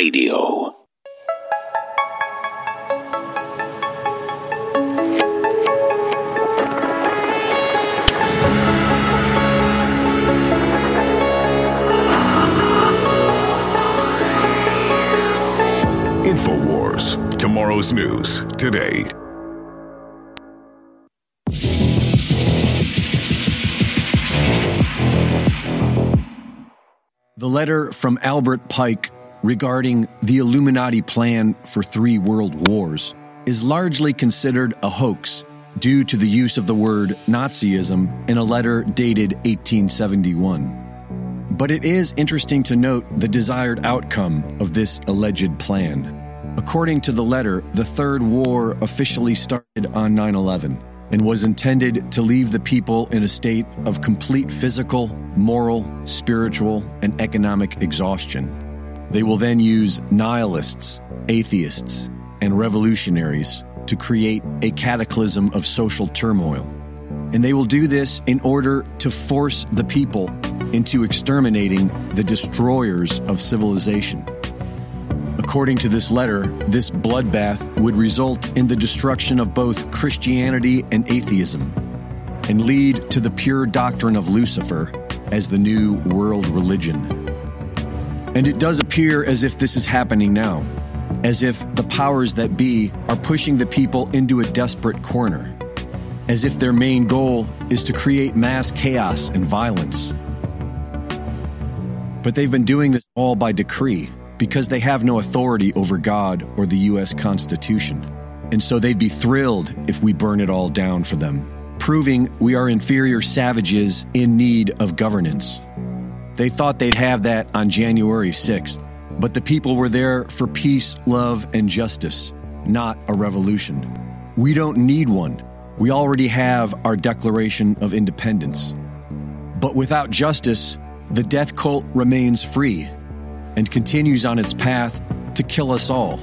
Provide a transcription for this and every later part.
Radio. InfoWars. Tomorrow's news today. The letter from Albert Pike regarding the Illuminati plan for three world wars is largely considered a hoax due to the use of the word Nazism in a letter dated 1871. But it is interesting to note the desired outcome of this alleged plan. According to the letter, the Third War officially started on 9 11 and was intended to leave the people in a state of complete physical, moral, spiritual, and economic exhaustion. They will then use nihilists, atheists, and revolutionaries to create a cataclysm of social turmoil. And they will do this in order to force the people into exterminating the destroyers of civilization. According to this letter, this bloodbath would result in the destruction of both Christianity and atheism and lead to the pure doctrine of Lucifer as the new world religion. And it does appear as if this is happening now, as if the powers that be are pushing the people into a desperate corner, as if their main goal is to create mass chaos and violence. But they've been doing this all by decree because they have no authority over God or the U.S. Constitution. And so they'd be thrilled if we burn it all down for them, proving we are inferior savages in need of governance. They thought they'd have that on January 6th, but the people were there for peace, love, and justice, not a revolution. We don't need one. We already have our Declaration of Independence. But without justice, the death cult remains free and continues on its path to kill us all.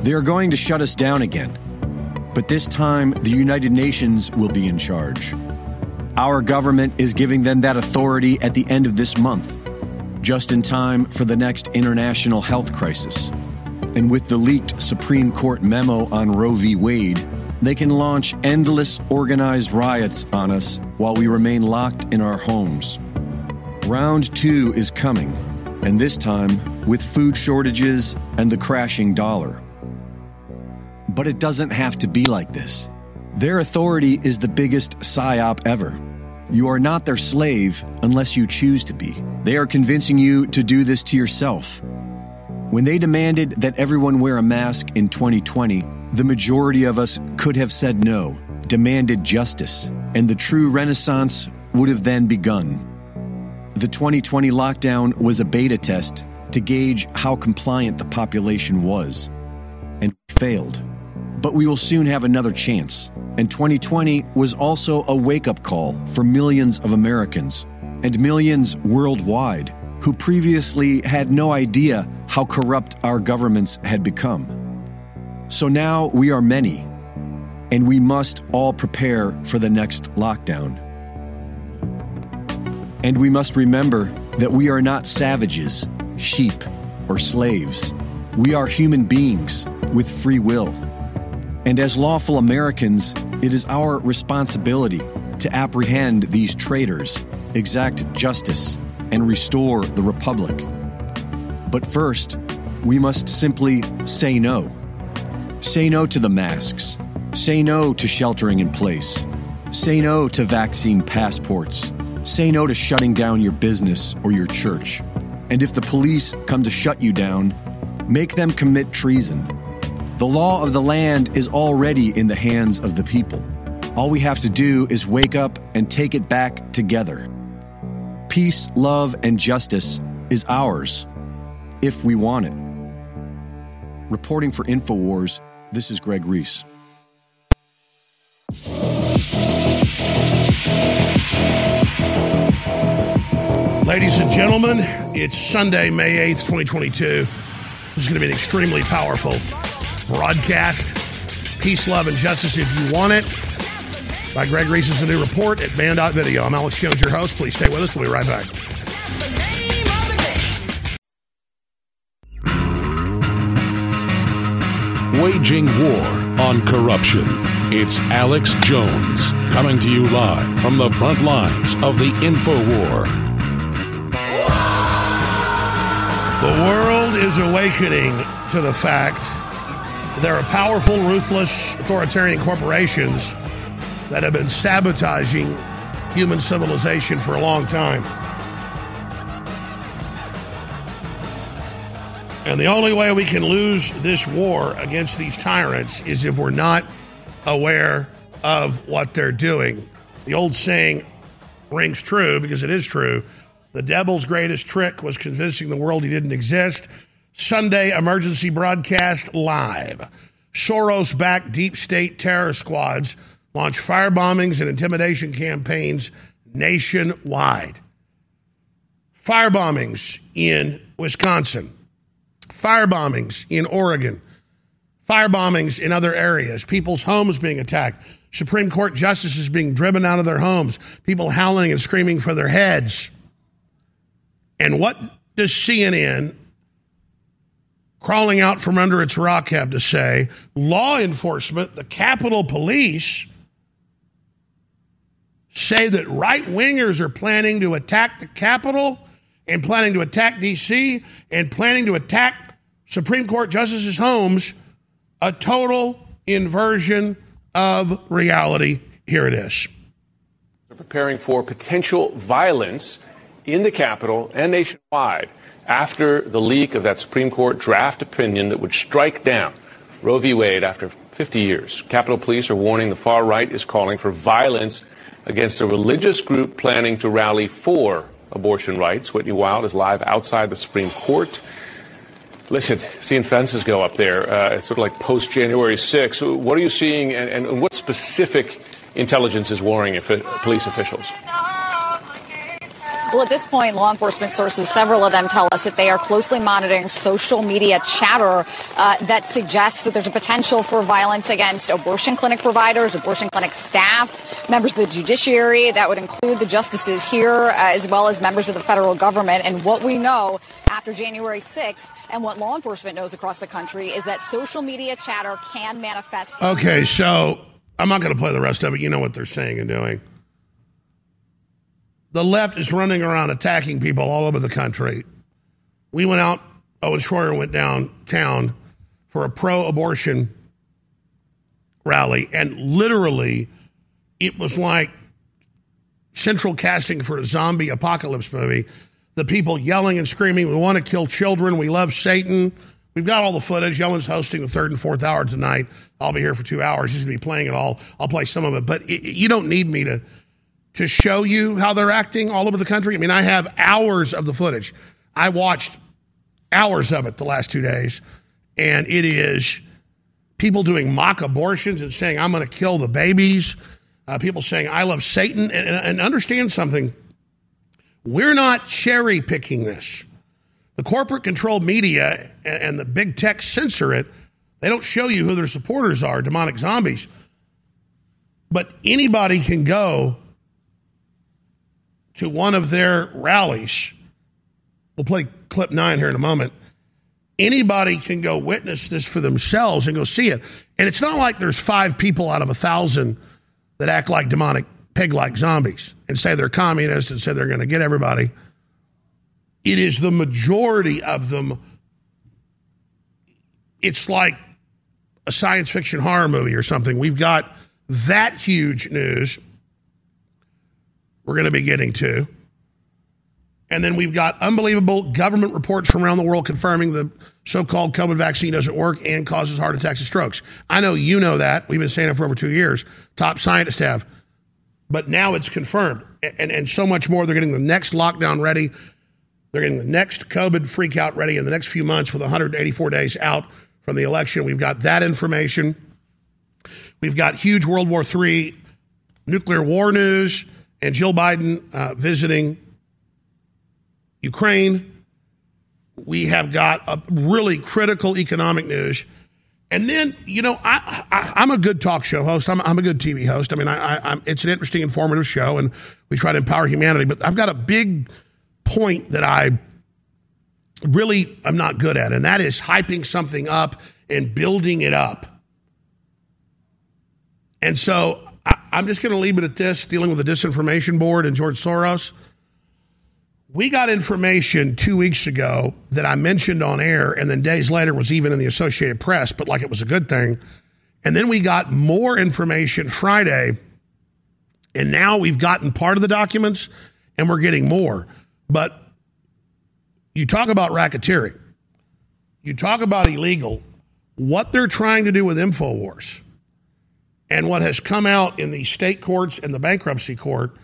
They are going to shut us down again, but this time the United Nations will be in charge. Our government is giving them that authority at the end of this month, just in time for the next international health crisis. And with the leaked Supreme Court memo on Roe v. Wade, they can launch endless organized riots on us while we remain locked in our homes. Round two is coming, and this time with food shortages and the crashing dollar. But it doesn't have to be like this. Their authority is the biggest psyop ever. You are not their slave unless you choose to be. They are convincing you to do this to yourself. When they demanded that everyone wear a mask in 2020, the majority of us could have said no, demanded justice, and the true renaissance would have then begun. The 2020 lockdown was a beta test to gauge how compliant the population was, and failed. But we will soon have another chance. And 2020 was also a wake up call for millions of Americans and millions worldwide who previously had no idea how corrupt our governments had become. So now we are many, and we must all prepare for the next lockdown. And we must remember that we are not savages, sheep, or slaves. We are human beings with free will. And as lawful Americans, it is our responsibility to apprehend these traitors, exact justice, and restore the Republic. But first, we must simply say no. Say no to the masks. Say no to sheltering in place. Say no to vaccine passports. Say no to shutting down your business or your church. And if the police come to shut you down, make them commit treason. The law of the land is already in the hands of the people. All we have to do is wake up and take it back together. Peace, love, and justice is ours if we want it. Reporting for InfoWars, this is Greg Reese. Ladies and gentlemen, it's Sunday, May 8th, 2022. This is going to be an extremely powerful broadcast. Peace, love, and justice if you want it. By Greg Reese's new report at banned.video. I'm Alex Jones, your host. Please stay with us. We'll be right back. waging war on corruption. It's Alex Jones coming to you live from the front lines of the info war. The world is awakening to the fact there are powerful, ruthless, authoritarian corporations that have been sabotaging human civilization for a long time. And the only way we can lose this war against these tyrants is if we're not aware of what they're doing. The old saying rings true because it is true. The devil's greatest trick was convincing the world he didn't exist. Sunday emergency broadcast live. Soros backed deep state terror squads launch fire bombings and intimidation campaigns nationwide. Fire bombings in Wisconsin, fire bombings in Oregon, fire bombings in other areas, people's homes being attacked, Supreme Court justices being driven out of their homes, people howling and screaming for their heads. And what does CNN crawling out from under its rock have to say? Law enforcement, the Capitol Police, say that right wingers are planning to attack the Capitol and planning to attack D.C. and planning to attack Supreme Court justices' homes, a total inversion of reality. Here it is. They're preparing for potential violence in the Capitol and nationwide after the leak of that Supreme Court draft opinion that would strike down Roe v. Wade after 50 years. Capitol Police are warning the far right is calling for violence against a religious group planning to rally for abortion rights. Whitney Wild is live outside the Supreme Court. Listen, seeing fences go up there, uh, it's sort of like post January 6th. What are you seeing, and, and what specific intelligence is warning police officials? Well, at this point, law enforcement sources, several of them tell us that they are closely monitoring social media chatter uh, that suggests that there's a potential for violence against abortion clinic providers, abortion clinic staff, members of the judiciary. That would include the justices here, uh, as well as members of the federal government. And what we know after January 6th and what law enforcement knows across the country is that social media chatter can manifest. Okay, so I'm not going to play the rest of it. You know what they're saying and doing the left is running around attacking people all over the country. We went out, Owen Schroyer went downtown for a pro abortion rally, and literally it was like central casting for a zombie apocalypse movie. The people yelling and screaming, We want to kill children. We love Satan. We've got all the footage. Owen's hosting the third and fourth hour tonight. I'll be here for two hours. He's going to be playing it all. I'll play some of it, but it, you don't need me to to show you how they're acting all over the country. I mean, I have hours of the footage. I watched hours of it the last two days, and it is people doing mock abortions and saying, I'm going to kill the babies. Uh, people saying, I love Satan. And, and understand something we're not cherry picking this. The corporate controlled media and the big tech censor it. They don't show you who their supporters are, demonic zombies. But anybody can go to one of their rallies. We'll play clip nine here in a moment. Anybody can go witness this for themselves and go see it. And it's not like there's five people out of a thousand that act like demonic pig like zombies and say they're communists and say they're going to get everybody. It is the majority of them. It's like a science fiction horror movie or something. We've got that huge news we're going to be getting to. And then we've got unbelievable government reports from around the world confirming the so called COVID vaccine doesn't work and causes heart attacks and strokes. I know you know that. We've been saying it for over two years. Top scientists have. But now it's confirmed. And, and so much more. They're getting the next lockdown ready. They're getting the next COVID freakout ready in the next few months with 184 days out from the election. We've got that information. We've got huge World War III nuclear war news and Jill Biden uh, visiting Ukraine. We have got a really critical economic news. And then, you know, I, I, am a good talk show host. I'm, I'm a good TV host. I mean, I, I, am it's an interesting, informative show, and we try to empower humanity. But I've got a big point that I really am not good at, and that is hyping something up and building it up. And so I, am just going to leave it at this dealing with the disinformation board and George Soros. We got information two weeks ago that I mentioned on air, and then days later was even in the Associated Press, but like it was a good thing. And then we got more information Friday, and now we've gotten part of the documents and we're getting more. But you talk about racketeering, you talk about illegal, what they're trying to do with InfoWars and what has come out in the state courts and the bankruptcy court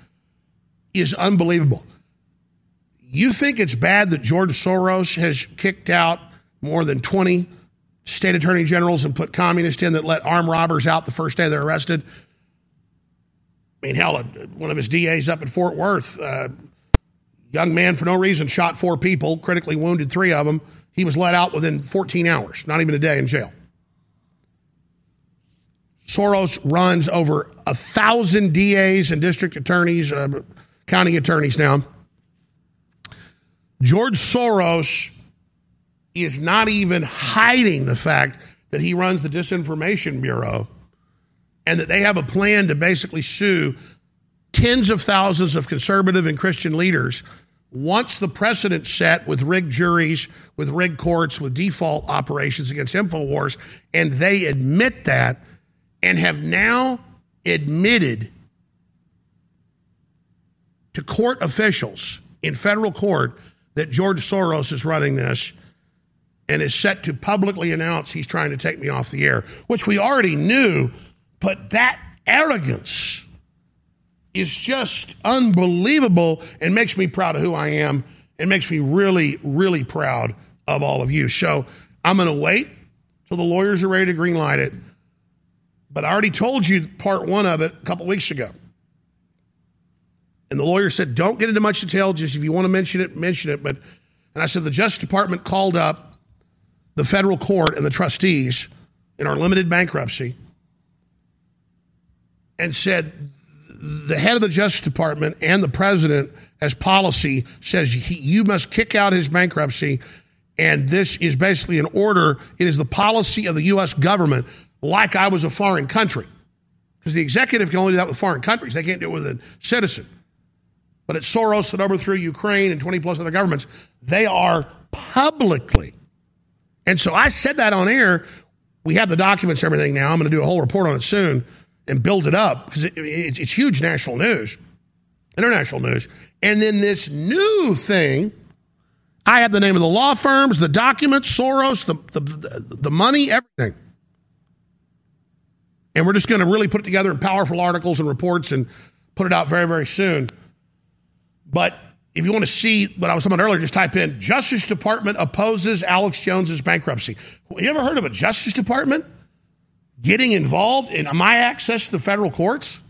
is unbelievable. You think it's bad that George Soros has kicked out more than 20 state attorney generals and put communists in that let armed robbers out the first day they're arrested? I mean, hell, one of his DAs up in Fort Worth, uh, young man for no reason shot four people, critically wounded three of them. He was let out within 14 hours, not even a day in jail. Soros runs over a thousand DAs and district attorneys, uh, county attorneys now. George Soros is not even hiding the fact that he runs the Disinformation Bureau and that they have a plan to basically sue tens of thousands of conservative and Christian leaders once the precedent set with rigged juries, with rigged courts, with default operations against InfoWars, and they admit that and have now admitted to court officials in federal court that George Soros is running this and is set to publicly announce he's trying to take me off the air, which we already knew, but that arrogance is just unbelievable and makes me proud of who I am and makes me really, really proud of all of you. So I'm going to wait till the lawyers are ready to greenlight it. But I already told you part one of it a couple weeks ago. And the lawyer said, don't get into much detail. Just if you want to mention it, mention it. But, and I said, the Justice Department called up the federal court and the trustees in our limited bankruptcy and said, the head of the Justice Department and the president, as policy, says he, you must kick out his bankruptcy. And this is basically an order. It is the policy of the U.S. government like I was a foreign country. Because the executive can only do that with foreign countries, they can't do it with a citizen. But it's Soros that overthrew Ukraine and 20 plus other governments. They are publicly. And so I said that on air. We have the documents, everything now. I'm going to do a whole report on it soon and build it up because it, it, it's huge national news, international news. And then this new thing, I have the name of the law firms, the documents, Soros, the, the, the money, everything. And we're just going to really put together in powerful articles and reports and put it out very, very soon. But if you want to see what I was talking about earlier, just type in Justice Department opposes Alex Jones's bankruptcy. You ever heard of a Justice Department getting involved in my access to the federal courts?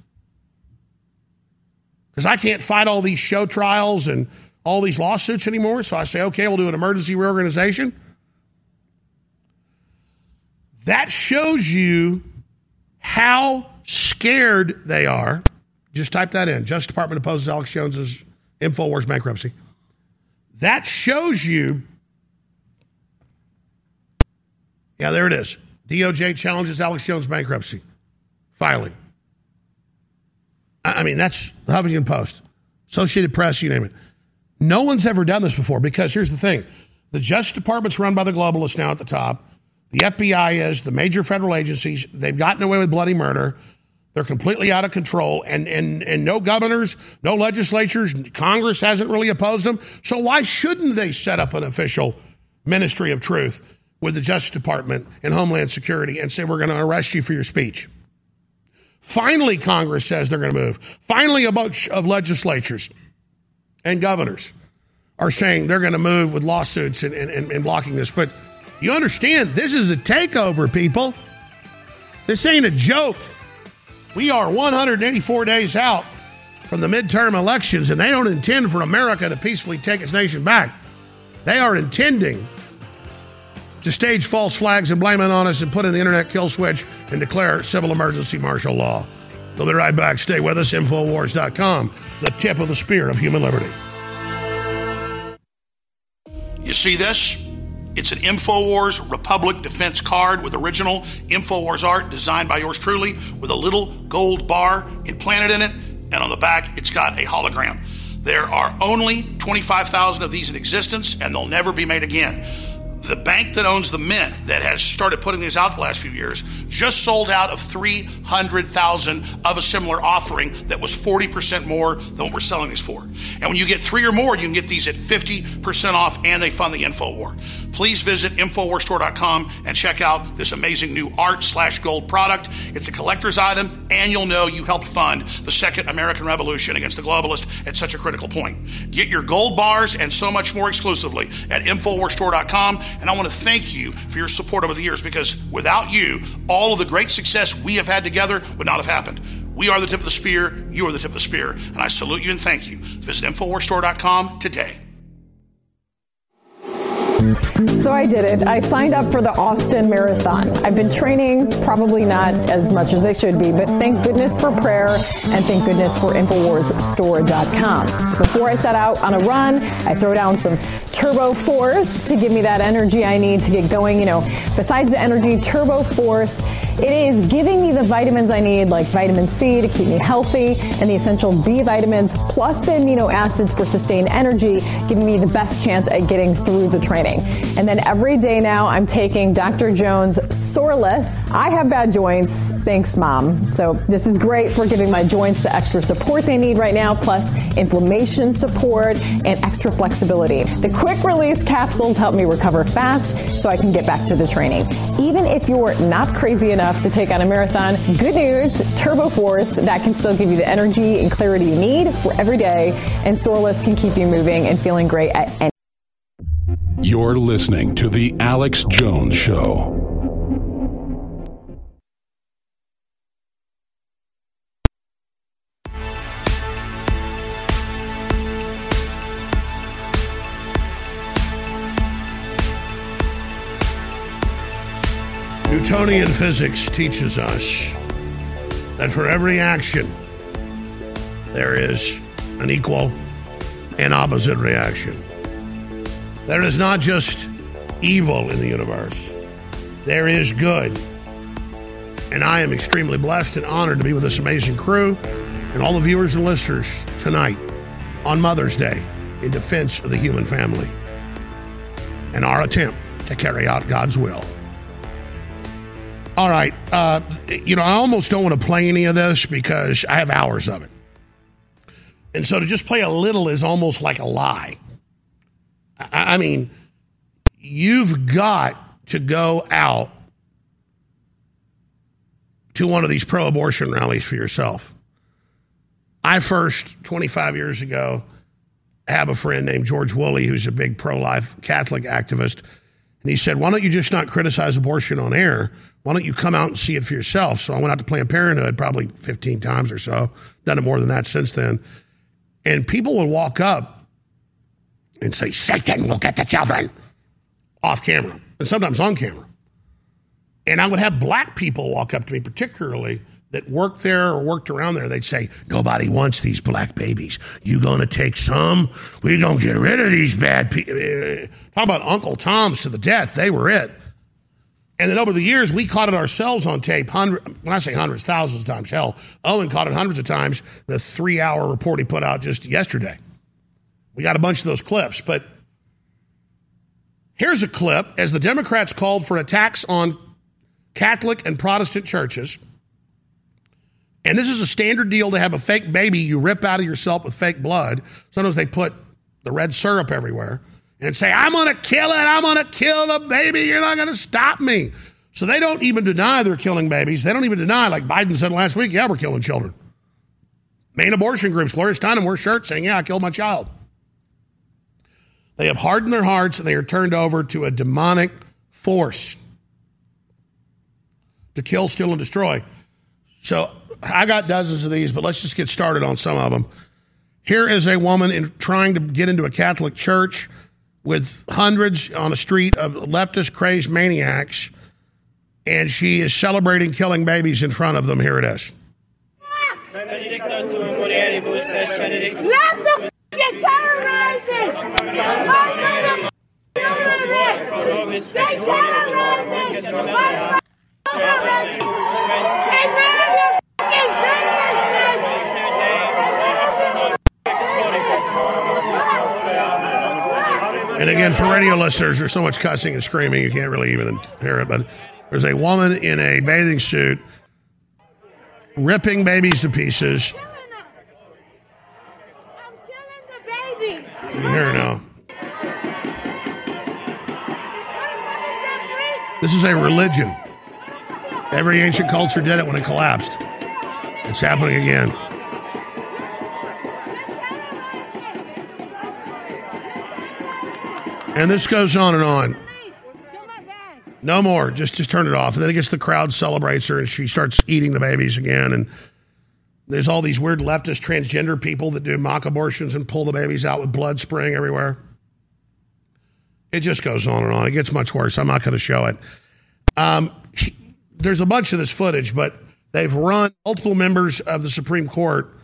Because I can't fight all these show trials and all these lawsuits anymore. So I say, okay, we'll do an emergency reorganization. That shows you how scared they are. Just type that in. Justice Department opposes Alex Jones's InfoWars bankruptcy. That shows you. Yeah, there it is. DOJ challenges Alex Jones bankruptcy filing. I mean, that's the Huffington Post, Associated Press, you name it. No one's ever done this before because here's the thing the Justice Department's run by the globalists now at the top. The FBI is, the major federal agencies, they've gotten away with bloody murder. They're completely out of control, and, and, and no governors, no legislatures, Congress hasn't really opposed them. So why shouldn't they set up an official ministry of truth with the Justice Department and Homeland Security and say, we're going to arrest you for your speech? Finally, Congress says they're going to move. Finally, a bunch of legislatures and governors are saying they're going to move with lawsuits and, and, and blocking this. But you understand, this is a takeover, people. This ain't a joke. We are 184 days out from the midterm elections, and they don't intend for America to peacefully take its nation back. They are intending to stage false flags and blame it on us and put in the internet kill switch and declare civil emergency martial law. We'll be right back. Stay with us. Infowars.com, the tip of the spear of human liberty. You see this? It's an InfoWars Republic Defense card with original InfoWars art designed by yours truly with a little gold bar implanted in it. And on the back, it's got a hologram. There are only 25,000 of these in existence, and they'll never be made again the bank that owns the mint that has started putting these out the last few years just sold out of 300,000 of a similar offering that was 40% more than what we're selling these for. And when you get three or more, you can get these at 50% off and they fund the info war. Please visit InfoWarsStore.com and check out this amazing new art slash gold product. It's a collector's item, and you'll know you helped fund the second American Revolution against the globalists at such a critical point. Get your gold bars and so much more exclusively at InfoWarsStore.com. And I want to thank you for your support over the years because without you, all of the great success we have had together would not have happened. We are the tip of the spear. You are the tip of the spear. And I salute you and thank you. Visit InfoWarsStore.com today. So I did it. I signed up for the Austin Marathon. I've been training, probably not as much as I should be, but thank goodness for prayer and thank goodness for InfoWarsStore.com. Before I set out on a run, I throw down some Turbo Force to give me that energy I need to get going. You know, besides the energy, Turbo Force, it is giving me the vitamins I need, like vitamin C to keep me healthy and the essential B vitamins, plus the amino acids for sustained energy, giving me the best chance at getting through the training. And then every day now, I'm taking Dr. Jones Soreless. I have bad joints. Thanks, Mom. So this is great for giving my joints the extra support they need right now, plus inflammation support and extra flexibility. The quick release capsules help me recover fast so I can get back to the training. Even if you're not crazy enough to take on a marathon, good news, Turbo Force, that can still give you the energy and clarity you need for every day, and Soreless can keep you moving and feeling great at any you're listening to The Alex Jones Show. Newtonian physics teaches us that for every action, there is an equal and opposite reaction. There is not just evil in the universe, there is good. And I am extremely blessed and honored to be with this amazing crew and all the viewers and listeners tonight on Mother's Day in defense of the human family and our attempt to carry out God's will. All right. Uh, you know, I almost don't want to play any of this because I have hours of it. And so to just play a little is almost like a lie. I mean, you've got to go out to one of these pro abortion rallies for yourself. I first, 25 years ago, have a friend named George Woolley who's a big pro life Catholic activist. And he said, Why don't you just not criticize abortion on air? Why don't you come out and see it for yourself? So I went out to Planned Parenthood probably 15 times or so, done it more than that since then. And people would walk up and say, Satan will get the children off camera and sometimes on camera. And I would have black people walk up to me, particularly that worked there or worked around there. They'd say, Nobody wants these black babies. You going to take some? we going to get rid of these bad people. Uh, talk about Uncle Tom's to the death. They were it. And then over the years, we caught it ourselves on tape. Hundred, when I say hundreds, thousands of times. Hell, Owen caught it hundreds of times. The three hour report he put out just yesterday. We got a bunch of those clips, but here's a clip as the Democrats called for attacks on Catholic and Protestant churches. And this is a standard deal to have a fake baby you rip out of yourself with fake blood. Sometimes they put the red syrup everywhere and say, I'm going to kill it. I'm going to kill the baby. You're not going to stop me. So they don't even deny they're killing babies. They don't even deny, like Biden said last week, yeah, we're killing children. Main abortion groups, Gloria Steinem wear shirts saying, yeah, I killed my child. They have hardened their hearts and they are turned over to a demonic force to kill, steal, and destroy. So I got dozens of these, but let's just get started on some of them. Here is a woman in, trying to get into a Catholic church with hundreds on a street of leftist crazed maniacs, and she is celebrating killing babies in front of them. Here it is. Let the f- terrorizing! And again, for radio listeners, there's so much cussing and screaming, you can't really even hear it. But there's a woman in a bathing suit ripping babies to pieces. You can hear her now. This is a religion. Every ancient culture did it when it collapsed. It's happening again. And this goes on and on. No more. Just just turn it off. And then I guess the crowd celebrates her and she starts eating the babies again. And there's all these weird leftist transgender people that do mock abortions and pull the babies out with blood spraying everywhere. It just goes on and on. It gets much worse. I'm not going to show it. Um, there's a bunch of this footage, but they've run multiple members of the Supreme Court,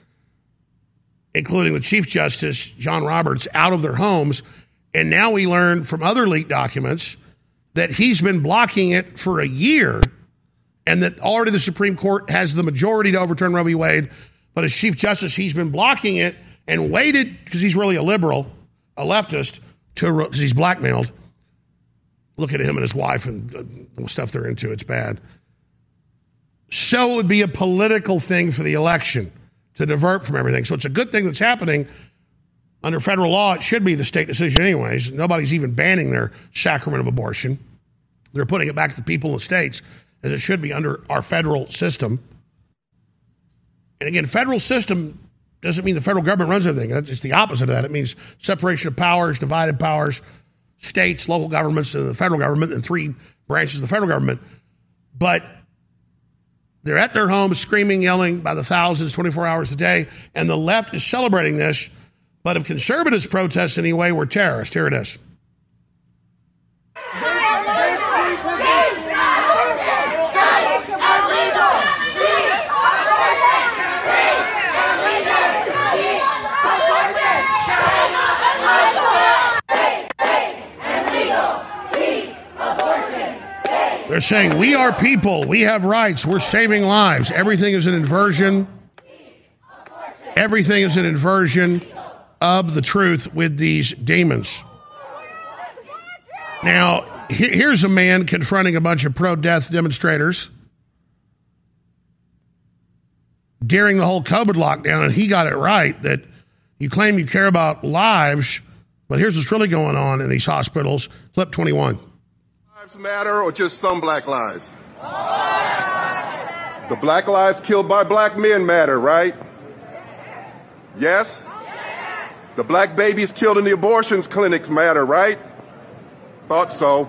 including the Chief Justice, John Roberts, out of their homes. And now we learn from other leaked documents that he's been blocking it for a year and that already the Supreme Court has the majority to overturn Roe v. Wade. But as Chief Justice, he's been blocking it and waited because he's really a liberal, a leftist, to because he's blackmailed. Look at him and his wife and uh, the stuff they're into. It's bad. So it would be a political thing for the election to divert from everything. So it's a good thing that's happening. Under federal law, it should be the state decision, anyways. Nobody's even banning their sacrament of abortion. They're putting it back to the people in the states, as it should be under our federal system. And again, federal system doesn't mean the federal government runs everything. It's the opposite of that. It means separation of powers, divided powers, states, local governments, and the federal government, and three branches of the federal government. But they're at their homes screaming, yelling by the thousands, 24 hours a day, and the left is celebrating this but if conservatives protest anyway, we're terrorists. Here it is. They're saying, We are people. We have rights. We're saving lives. Everything is an inversion. Everything is an inversion of the truth with these demons. Now, here's a man confronting a bunch of pro death demonstrators during the whole COVID lockdown, and he got it right that you claim you care about lives, but here's what's really going on in these hospitals. Clip 21. Lives matter or just some black lives? The black lives killed by black men matter, right? Yes? The black babies killed in the abortions clinics matter, right? Thought so.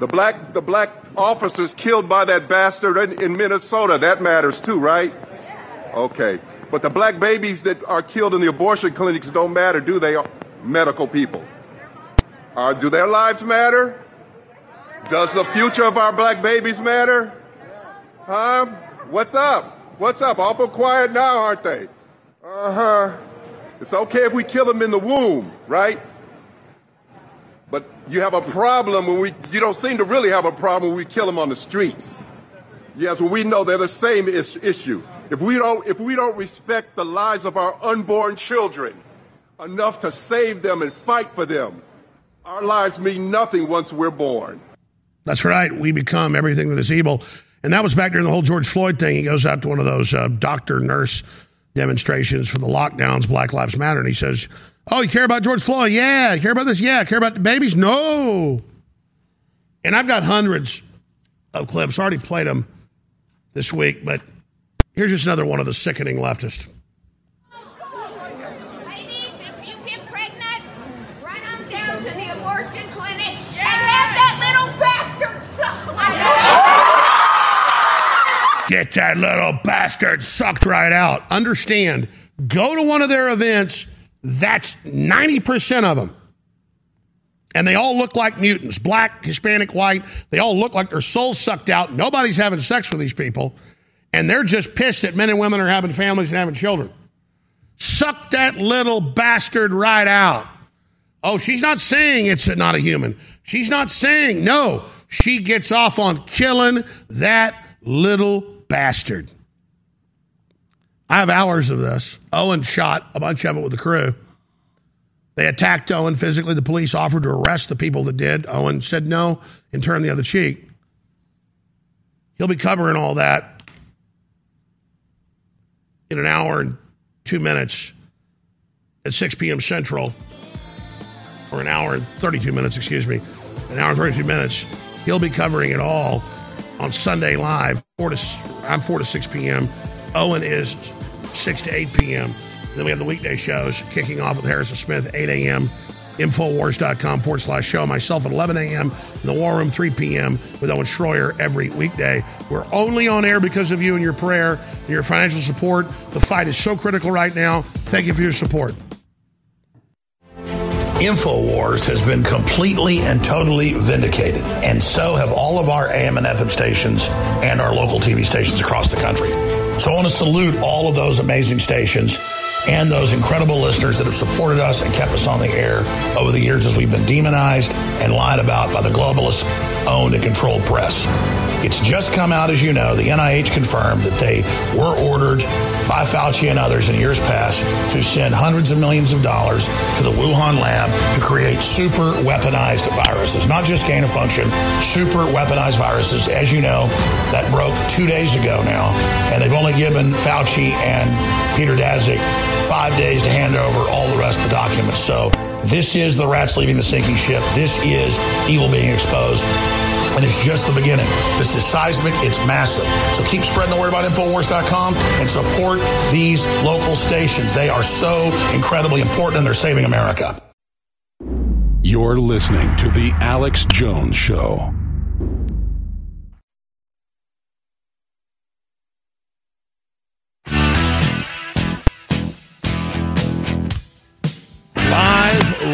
The black, the black officers killed by that bastard in, in Minnesota, that matters too, right? Okay. But the black babies that are killed in the abortion clinics don't matter, do they? Medical people. Uh, do their lives matter? Does the future of our black babies matter? Huh? What's up? What's up? Awful quiet now, aren't they? Uh huh. It's okay if we kill them in the womb, right? But you have a problem when we, you don't seem to really have a problem when we kill them on the streets. Yes, well, we know they're the same is- issue. If we don't, if we don't respect the lives of our unborn children enough to save them and fight for them, our lives mean nothing once we're born. That's right. We become everything that is evil. And that was back during the whole George Floyd thing. He goes out to one of those uh, doctor, nurse demonstrations for the lockdowns, Black Lives Matter, and he says, "Oh, you care about George Floyd? Yeah. You care about this? Yeah. Care about the babies? No." And I've got hundreds of clips. I already played them this week, but here's just another one of the sickening leftists. Get that little bastard sucked right out. Understand, go to one of their events, that's 90% of them. And they all look like mutants black, Hispanic, white. They all look like their souls sucked out. Nobody's having sex with these people. And they're just pissed that men and women are having families and having children. Suck that little bastard right out. Oh, she's not saying it's not a human. She's not saying no. She gets off on killing that little bastard. I have hours of this. Owen shot a bunch of it with the crew. They attacked Owen physically. The police offered to arrest the people that did. Owen said no and turned the other cheek. He'll be covering all that in an hour and two minutes at 6 p.m. Central, or an hour and 32 minutes, excuse me, an hour and 32 minutes. He'll be covering it all on Sunday Live. Four to, I'm 4 to 6 p.m. Owen is 6 to 8 p.m. Then we have the weekday shows kicking off with Harrison Smith, 8 a.m. Infowars.com forward slash show. Myself at 11 a.m. in the War Room, 3 p.m. with Owen Schroyer every weekday. We're only on air because of you and your prayer and your financial support. The fight is so critical right now. Thank you for your support. InfoWars has been completely and totally vindicated, and so have all of our AM and FM stations and our local TV stations across the country. So I want to salute all of those amazing stations and those incredible listeners that have supported us and kept us on the air over the years as we've been demonized and lied about by the globalist owned and controlled press. It's just come out, as you know, the NIH confirmed that they were ordered by Fauci and others in years past to send hundreds of millions of dollars to the Wuhan lab to create super weaponized viruses, not just gain of function, super weaponized viruses. As you know, that broke two days ago now, and they've only given Fauci and Peter Daszak five days to hand over all the rest of the documents. So this is the rats leaving the sinking ship. This is evil being exposed. And it's just the beginning. This is seismic. It's massive. So keep spreading the word about Infowars.com and support these local stations. They are so incredibly important and they're saving America. You're listening to The Alex Jones Show.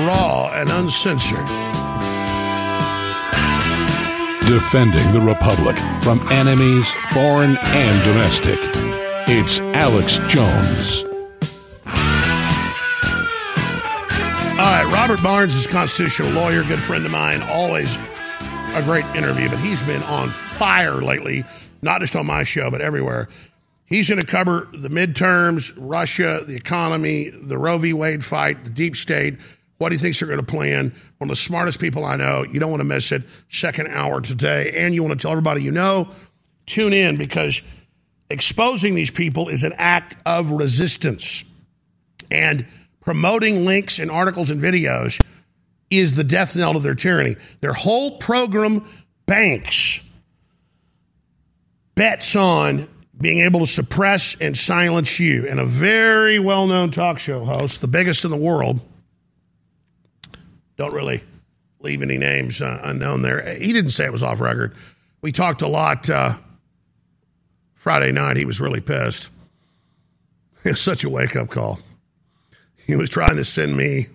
Raw, and uncensored. Defending the Republic from enemies, foreign and domestic. It's Alex Jones. All right, Robert Barnes is a constitutional lawyer, good friend of mine, always a great interview, but he's been on fire lately, not just on my show, but everywhere. He's going to cover the midterms, Russia, the economy, the Roe v. Wade fight, the deep state, what he thinks they're going to plan. One of the smartest people I know. You don't want to miss it. Second hour today. And you want to tell everybody you know, tune in because exposing these people is an act of resistance. And promoting links and articles and videos is the death knell of their tyranny. Their whole program banks bets on being able to suppress and silence you. And a very well known talk show host, the biggest in the world, don't really leave any names uh, unknown there. He didn't say it was off record. We talked a lot uh, Friday night. He was really pissed. It was such a wake up call. He was trying to send me,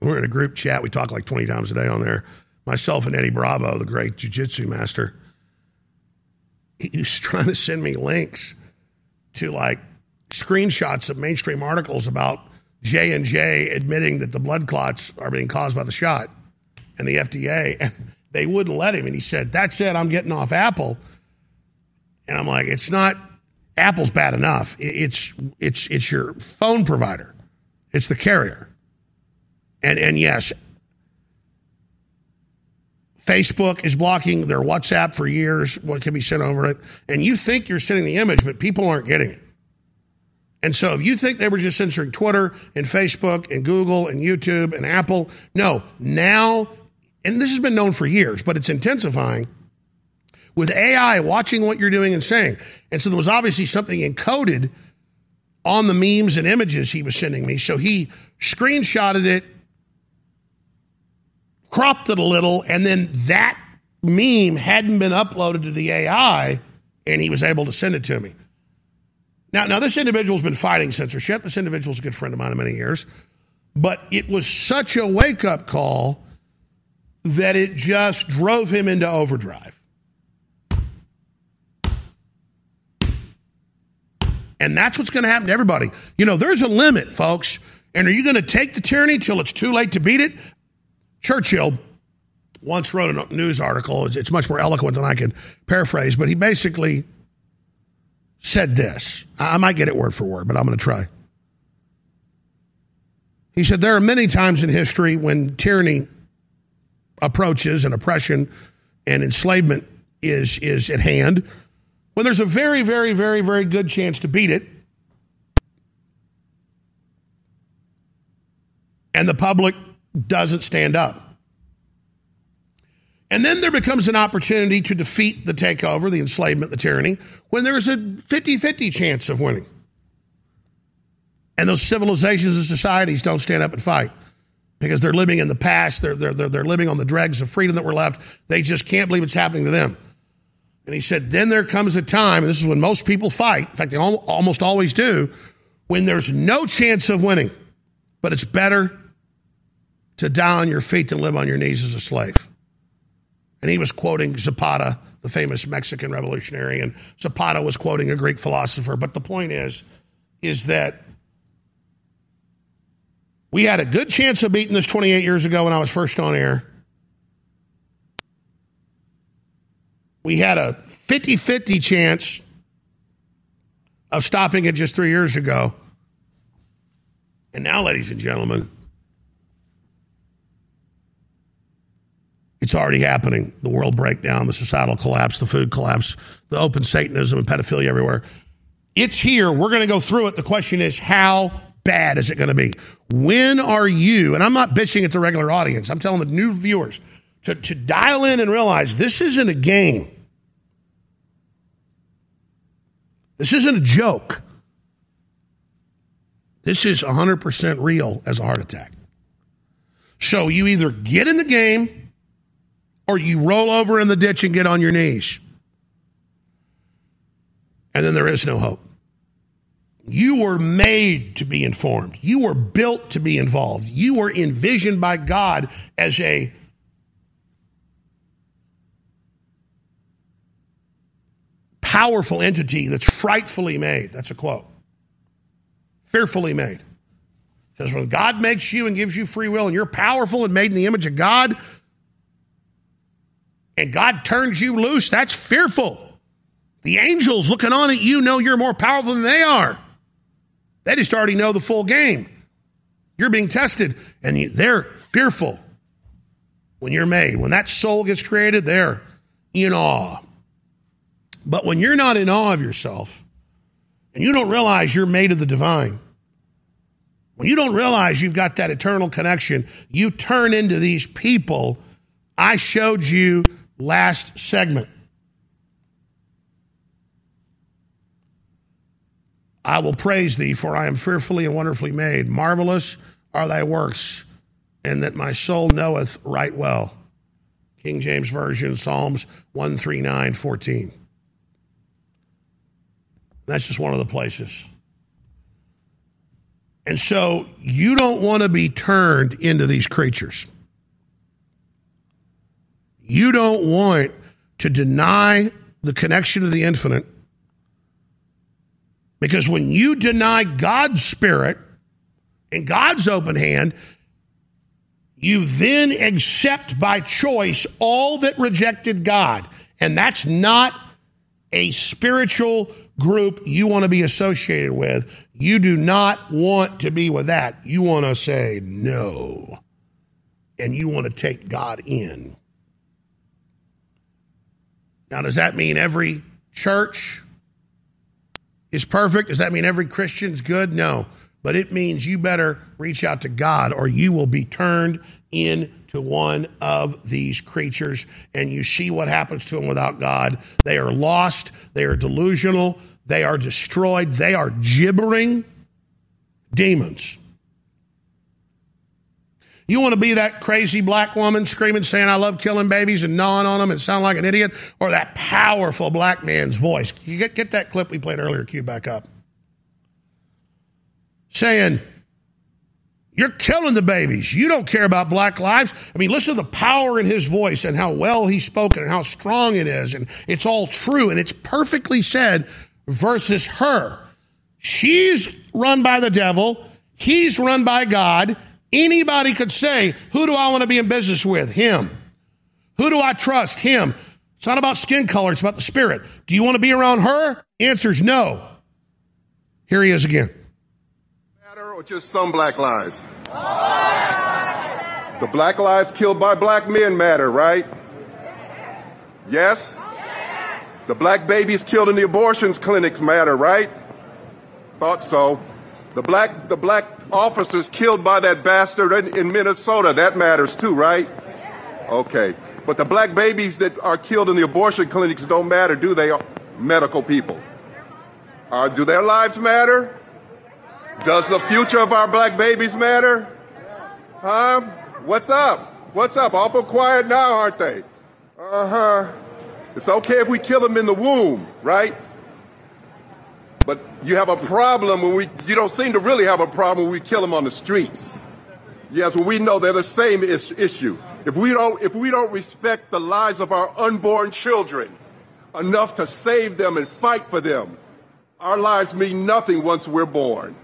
we're in a group chat. We talk like 20 times a day on there. Myself and Eddie Bravo, the great jujitsu master he was trying to send me links to like screenshots of mainstream articles about J and J admitting that the blood clots are being caused by the shot, and the FDA, and they wouldn't let him. And he said, "That's it. I'm getting off Apple." And I'm like, "It's not Apple's bad enough. It's it's it's your phone provider. It's the carrier." And and yes, Facebook is blocking their WhatsApp for years, what can be sent over it. And you think you're sending the image, but people aren't getting it. And so if you think they were just censoring Twitter and Facebook and Google and YouTube and Apple, no, now, and this has been known for years, but it's intensifying with AI watching what you're doing and saying. And so there was obviously something encoded on the memes and images he was sending me. So he screenshotted it cropped it a little, and then that meme hadn't been uploaded to the AI, and he was able to send it to me. Now, now this individual's been fighting censorship. This individual's a good friend of mine of many years, but it was such a wake up call that it just drove him into overdrive. And that's what's going to happen to everybody. You know, there's a limit, folks. And are you going to take the tyranny till it's too late to beat it? Churchill once wrote a news article. It's much more eloquent than I can paraphrase, but he basically said this. I might get it word for word, but I'm going to try. He said, There are many times in history when tyranny approaches and oppression and enslavement is, is at hand, when there's a very, very, very, very good chance to beat it. And the public doesn't stand up. And then there becomes an opportunity to defeat the takeover, the enslavement, the tyranny, when there's a 50 50 chance of winning. And those civilizations and societies don't stand up and fight because they're living in the past. They're, they're, they're, they're living on the dregs of freedom that were left. They just can't believe it's happening to them. And he said, then there comes a time, and this is when most people fight, in fact, they almost always do, when there's no chance of winning, but it's better to die on your feet than live on your knees as a slave. And he was quoting Zapata, the famous Mexican revolutionary, and Zapata was quoting a Greek philosopher. But the point is, is that we had a good chance of beating this 28 years ago when I was first on air. We had a 50 50 chance of stopping it just three years ago. And now, ladies and gentlemen, it's already happening. The world breakdown, the societal collapse, the food collapse, the open Satanism and pedophilia everywhere. It's here. We're going to go through it. The question is, how bad is it going to be? When are you, and I'm not bitching at the regular audience, I'm telling the new viewers to, to dial in and realize this isn't a game. This isn't a joke. This is 100% real as a heart attack. So you either get in the game or you roll over in the ditch and get on your knees. And then there is no hope. You were made to be informed. You were built to be involved. You were envisioned by God as a powerful entity that's frightfully made. That's a quote. Fearfully made. Because when God makes you and gives you free will and you're powerful and made in the image of God, and God turns you loose, that's fearful. The angels looking on at you know you're more powerful than they are. They just already know the full game. You're being tested, and they're fearful when you're made. When that soul gets created, they're in awe. But when you're not in awe of yourself, and you don't realize you're made of the divine, when you don't realize you've got that eternal connection, you turn into these people I showed you last segment. I will praise thee, for I am fearfully and wonderfully made. Marvelous are thy works, and that my soul knoweth right well. King James Version, Psalms 139, 14. That's just one of the places. And so you don't want to be turned into these creatures. You don't want to deny the connection to the infinite because when you deny God's spirit and God's open hand, you then accept by choice all that rejected God. And that's not a spiritual group you want to be associated with. You do not want to be with that. You want to say no. And you want to take God in. Now, does that mean every church is perfect. Does that mean every Christian's good? No. But it means you better reach out to God or you will be turned into one of these creatures. And you see what happens to them without God. They are lost, they are delusional, they are destroyed, they are gibbering demons. You want to be that crazy black woman screaming, saying, I love killing babies and gnawing on them and sound like an idiot, or that powerful black man's voice. You get, get that clip we played earlier, cue back up. Saying, You're killing the babies. You don't care about black lives. I mean, listen to the power in his voice and how well he's spoken and how strong it is. And it's all true and it's perfectly said versus her. She's run by the devil, he's run by God. Anybody could say, Who do I want to be in business with? Him. Who do I trust? Him. It's not about skin color, it's about the spirit. Do you want to be around her? Answer's no. Here he is again. Matter or just some black lives? The black lives killed by black men matter, right? Yes? The black babies killed in the abortions clinics matter, right? Thought so. The black the black officers killed by that bastard in, in Minnesota, that matters too, right? Okay. But the black babies that are killed in the abortion clinics don't matter, do they? Medical people. Uh, do their lives matter? Does the future of our black babies matter? Huh? What's up? What's up? Awful quiet now, aren't they? Uh huh. It's okay if we kill them in the womb, right? But you have a problem when we, you don't seem to really have a problem when we kill them on the streets. Yes, well, we know they're the same is- issue. If we don't, if we don't respect the lives of our unborn children enough to save them and fight for them, our lives mean nothing once we're born.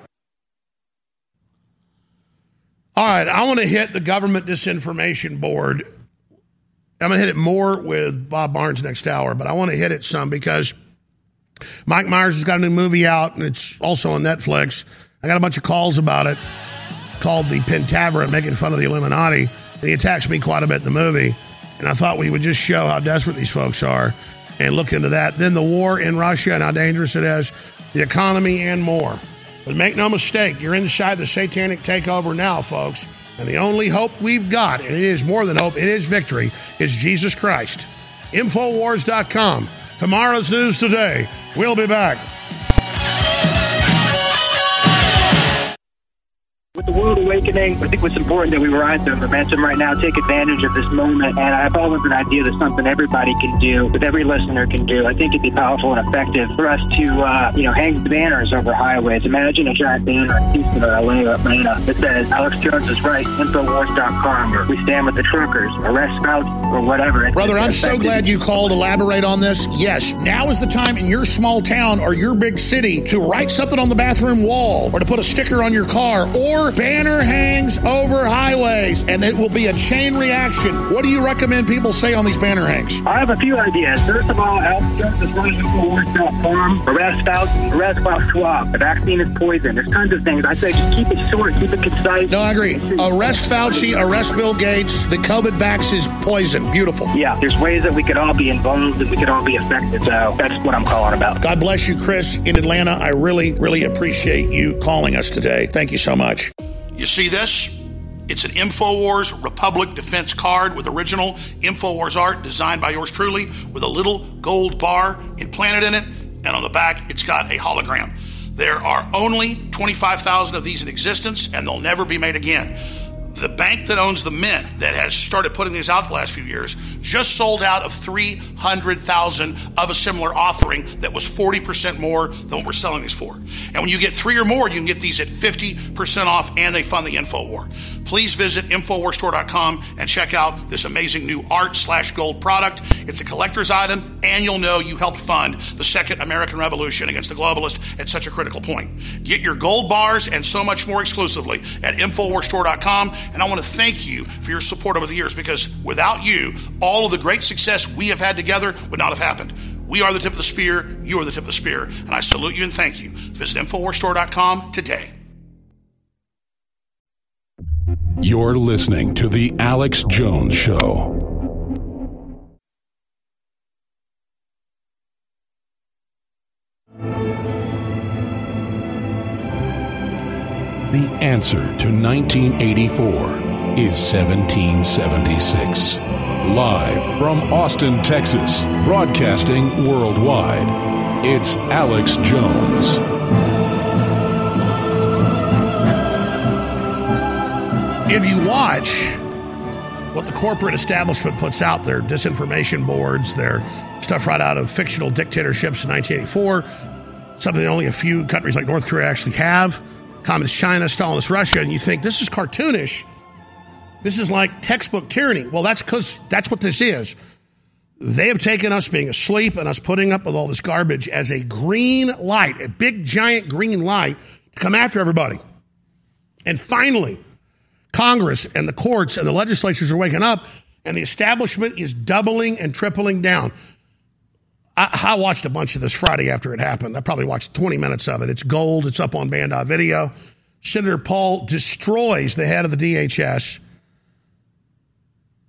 All right, I want to hit the government disinformation board. I'm going to hit it more with Bob Barnes next hour, but I want to hit it some because Mike Myers has got a new movie out and it's also on Netflix. I got a bunch of calls about it called The Pentaverate, making fun of the Illuminati. And he attacks me quite a bit in the movie. And I thought we would just show how desperate these folks are and look into that. Then the war in Russia and how dangerous it is, the economy, and more. But make no mistake, you're inside the satanic takeover now, folks. And the only hope we've got, and it is more than hope, it is victory, is Jesus Christ. Infowars.com. Tomorrow's news today. We'll be back. With the world awakening, I think what's important that we ride the momentum right now, take advantage of this moment. And I've always an idea that something everybody can do, that every listener can do. I think it'd be powerful and effective for us to, uh, you know, hang banners over highways. Imagine a giant banner in Houston or LA or Atlanta that says, Alex Jones is right, Infowars.com, or we stand with the truckers, arrest scouts, or whatever. It's- Brother, I'm so glad you called. Elaborate on this. Yes, now is the time in your small town or your big city to write something on the bathroom wall or to put a sticker on your car or banner hangs over highways and it will be a chain reaction. What do you recommend people say on these banner hangs? I have a few ideas. First of all, Jones is arrest scouts, arrest Schwab. The vaccine is poison. There's tons of things. I say just keep it short, keep it concise. No, I agree. Arrest Fauci, arrest Bill Gates. The COVID vax is poison. Beautiful. Yeah, there's ways that we could all be involved and we could all be affected. So that's what I'm calling about. God bless you, Chris, in Atlanta. I really, really appreciate you calling us today. Thank you so much. You see this? It's an InfoWars Republic Defense card with original InfoWars art designed by yours truly with a little gold bar implanted in it. And on the back, it's got a hologram. There are only 25,000 of these in existence, and they'll never be made again. The bank that owns the mint that has started putting these out the last few years just sold out of 300,000 of a similar offering that was 40% more than what we're selling these for. And when you get three or more, you can get these at 50% off and they fund the InfoWar. Please visit InfoWarsStore.com and check out this amazing new art slash gold product. It's a collector's item and you'll know you helped fund the second American Revolution against the globalists at such a critical point. Get your gold bars and so much more exclusively at InfoWarsStore.com. And I want to thank you for your support over the years because without you, all of the great success we have had together would not have happened. We are the tip of the spear. You are the tip of the spear. And I salute you and thank you. Visit InfoWarsStore.com today. You're listening to The Alex Jones Show. The answer to 1984 is 1776. Live from Austin, Texas, broadcasting worldwide, it's Alex Jones. If you watch what the corporate establishment puts out, their disinformation boards, their stuff right out of fictional dictatorships in 1984, something that only a few countries like North Korea actually have, Communist China, Stalinist Russia, and you think this is cartoonish. This is like textbook tyranny. Well, that's because that's what this is. They have taken us being asleep and us putting up with all this garbage as a green light, a big giant green light to come after everybody. And finally, Congress and the courts and the legislatures are waking up And the establishment is doubling and tripling down. I, I, watched a bunch of this Friday after it happened. I probably watched 20 minutes of it. It's gold. It's up on Band Video. Senator Paul destroys the head of the DHS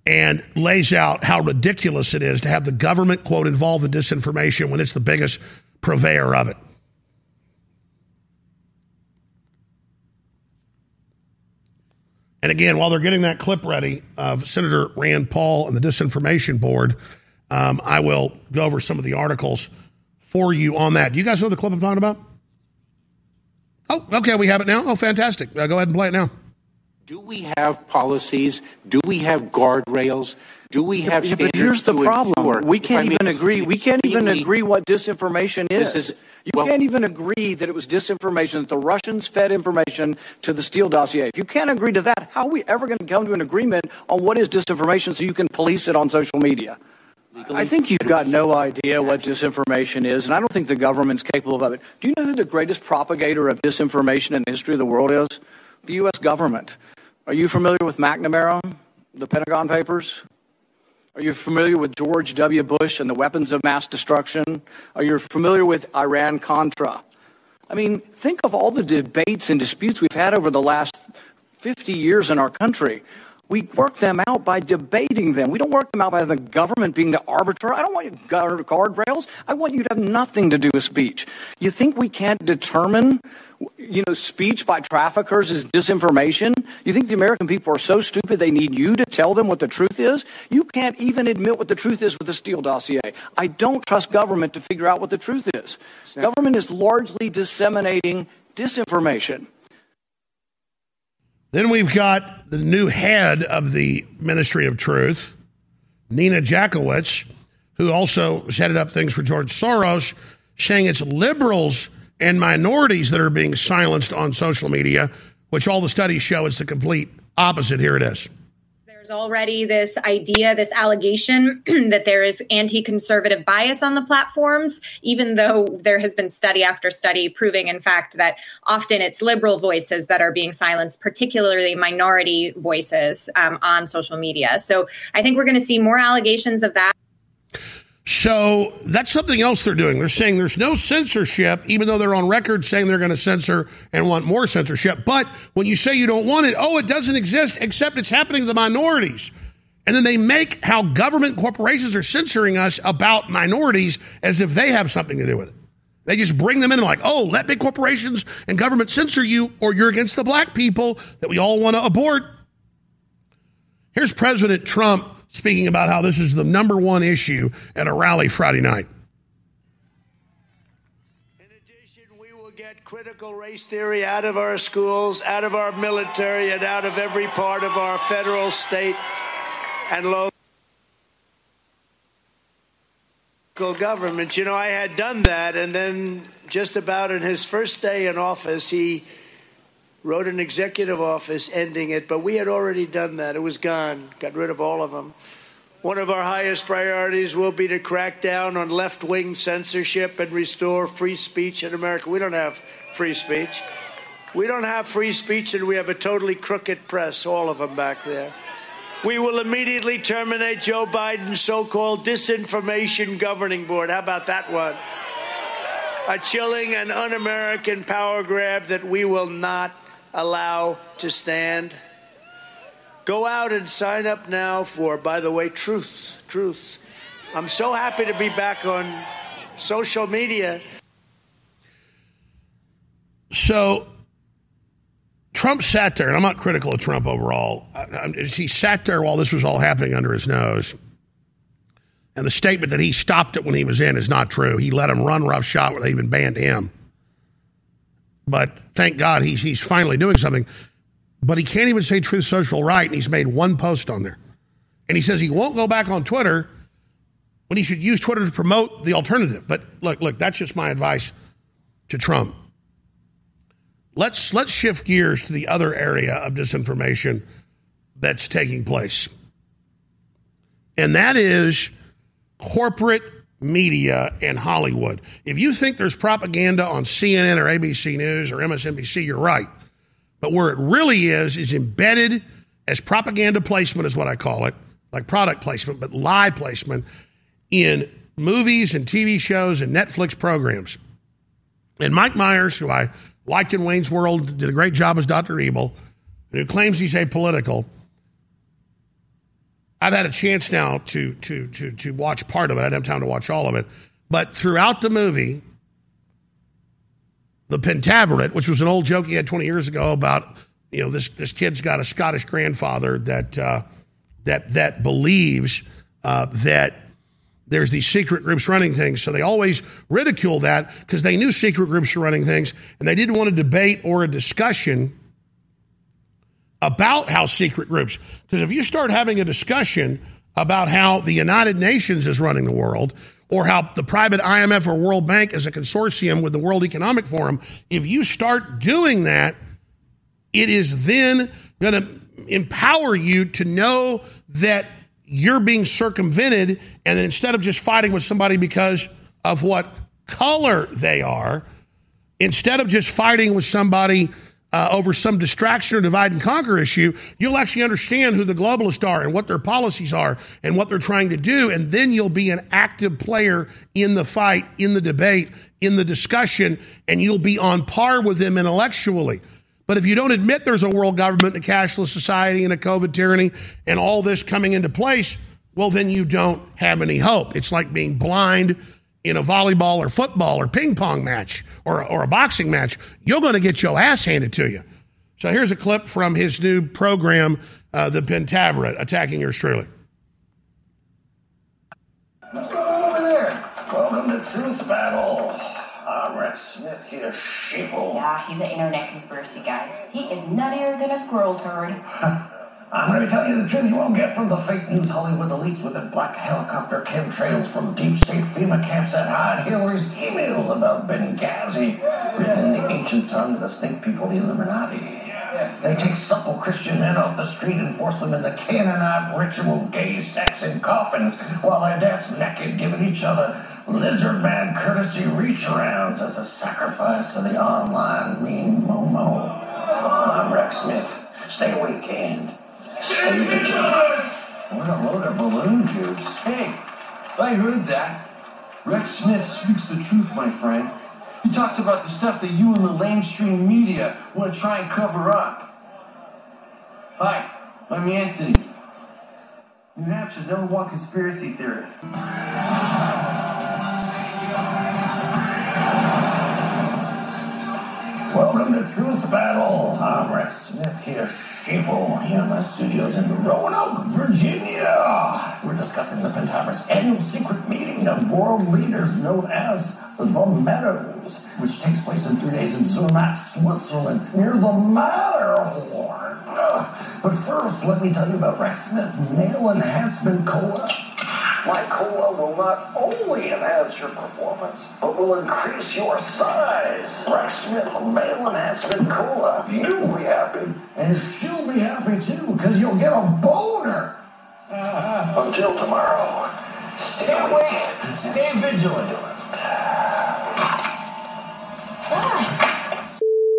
and lays out how ridiculous it is to have the government, quote, involved in disinformation when it's the biggest purveyor of it. And again, while they're getting that clip ready of Senator Rand Paul and the Disinformation Board, um, I will go over some of the articles for you on that. Do you guys know the clip I'm talking about? Oh, okay, we have it now. Oh, fantastic. Uh, go ahead and play it now. Do we have policies? Do we have guardrails? Do we have yeah, But here's the problem. We can't even agree. We can't even agree what disinformation is. is you well, can't even agree that it was disinformation, that the Russians fed information to the Steele dossier. If you can't agree to that, how are we ever going to come to an agreement on what is disinformation so you can police it on social media? Legally? I think you've got no idea what disinformation is, and I don't think the government's capable of it. Do you know who the greatest propagator of disinformation in the history of the world is? The U.S. government. Are you familiar with McNamara, the Pentagon Papers? Are you familiar with George W. Bush and the weapons of mass destruction? Are you familiar with Iran Contra? I mean, think of all the debates and disputes we've had over the last 50 years in our country. We work them out by debating them. We don't work them out by the government being the arbiter. I don't want you guard guardrails. I want you to have nothing to do with speech. You think we can't determine, you know, speech by traffickers is disinformation? You think the American people are so stupid they need you to tell them what the truth is? You can't even admit what the truth is with the Steele dossier. I don't trust government to figure out what the truth is. Government is largely disseminating disinformation. Then we've got the new head of the Ministry of Truth, Nina Jankowicz, who also headed up things for George Soros, saying it's liberals and minorities that are being silenced on social media, which all the studies show is the complete opposite. Here it is. There's already this idea, this allegation that there is anti conservative bias on the platforms, even though there has been study after study proving, in fact, that often it's liberal voices that are being silenced, particularly minority voices um, on social media. So I think we're going to see more allegations of that. So that's something else they're doing. They're saying there's no censorship, even though they're on record saying they're going to censor and want more censorship. But when you say you don't want it, oh, it doesn't exist, except it's happening to the minorities. And then they make how government corporations are censoring us about minorities as if they have something to do with it. They just bring them in and like, oh, let big corporations and government censor you, or you're against the black people that we all want to abort. Here's President Trump speaking about how this is the number one issue at a rally Friday night. In addition, we will get critical race theory out of our schools, out of our military, and out of every part of our federal, state, and local. government. You know, I had done that, and then just about in his first day in office, he wrote an executive office ending it, but we had already done that. It was gone, got rid of all of them. One of our highest priorities will be to crack down on left wing censorship and restore free speech in America. We don't have free speech. We don't have free speech, and we have a totally crooked press, all of them back there. We will immediately terminate Joe Biden's so called disinformation governing board. How about that one? A chilling and un American power grab that we will not allow to stand. Go out and sign up now for, by the way, Truth. Truth. I'm so happy to be back on social media. So Trump sat there, and I'm not critical of Trump overall. He sat there while this was all happening under his nose. And the statement that he stopped it when he was in is not true. He let him run roughshod where they even banned him. But thank God he's, he's finally doing something. But he can't even say Truth Social right, and he's made one post on there. And he says he won't go back on Twitter when he should use Twitter to promote the alternative. But look, look, that's just my advice to Trump. Let's let's shift gears to the other area of disinformation that's taking place. And that is corporate media in Hollywood. If you think there's propaganda on CNN or ABC News or MSNBC, you're right. But where it really is, is embedded as propaganda placement, is what I call it, like product placement, but lie placement in movies and TV shows and Netflix programs. And Mike Myers, who I liked in Wayne's World, did a great job as Dr. Evil, and who claims he's apolitical. I've had a chance now to, to, to, to watch part of it. I didn't have time to watch all of it. But throughout the movie, the Pentaverate, which was an old joke he had 20 years ago about, you know, this, this kid's got a Scottish grandfather that, uh, that, that believes uh, that there's these secret groups running things. So they always ridicule that because they knew secret groups were running things and they didn't want a debate or a discussion about how secret groups, because if you start having a discussion about how the United Nations is running the world or how the private IMF or World Bank is a consortium with the World Economic Forum, if you start doing that, it is then going to empower you to know that you're being circumvented, and then instead of just fighting with somebody because of what color they are, instead of just fighting with somebody uh, over some distraction or divide and conquer issue, you'll actually understand who the globalists are and what their policies are and what they're trying to do. And then you'll be an active player in the fight, in the debate, in the discussion, and you'll be on par with them intellectually. But if you don't admit there's a world government, a cashless society, and a COVID tyranny, and all this coming into place, well, then you don't have any hope. It's like being blind in a volleyball or football or ping pong match or, or a boxing match, you're going to get your ass handed to you. So here's a clip from his new program, uh, The Pentaverate, attacking Australia. truly. What's going on over there? Welcome to Truth Battle. I'm Rex Smith here, sheeple. Yeah, he's an internet conspiracy guy. He is nuttier than a squirrel turd. Uh, I'm going to be telling you the truth you won't get from the fake news Hollywood elites with their black helicopter chemtrails from deep state FEMA camps that hide Hillary's emails about Benghazi, written in the ancient tongue of the snake people, the Illuminati. They take supple Christian men off the street and force them into Canaanite ritual gay sex in coffins while they dance naked, giving each other lizard man courtesy reach arounds as a sacrifice to the online mean Momo. I'm Rex Smith. Stay weekend. Stay What a load of balloon juice. Hey, I heard that. Rex Smith speaks the truth, my friend. He talks about the stuff that you and the lamestream media want to try and cover up. Hi, I'm Anthony. New Hampshire's number one conspiracy theorist. Welcome to Truth Battle. I'm Rex Smith here, sheeple, here in my studios in Roanoke, Virginia. We're discussing the Pentaverate's annual secret meeting of world leaders known as the Meadows, which takes place in three days in Zermatt, Switzerland, near the Matterhorn. But first, let me tell you about Rex Smith Male Enhancement Cola. My cola will not only enhance your performance, but will increase your size. Rex Smith Male Enhancement Cola. You'll be happy, and she'll be happy too, because you'll get a boner. Until tomorrow, stay awake and stay vigilant. Ah.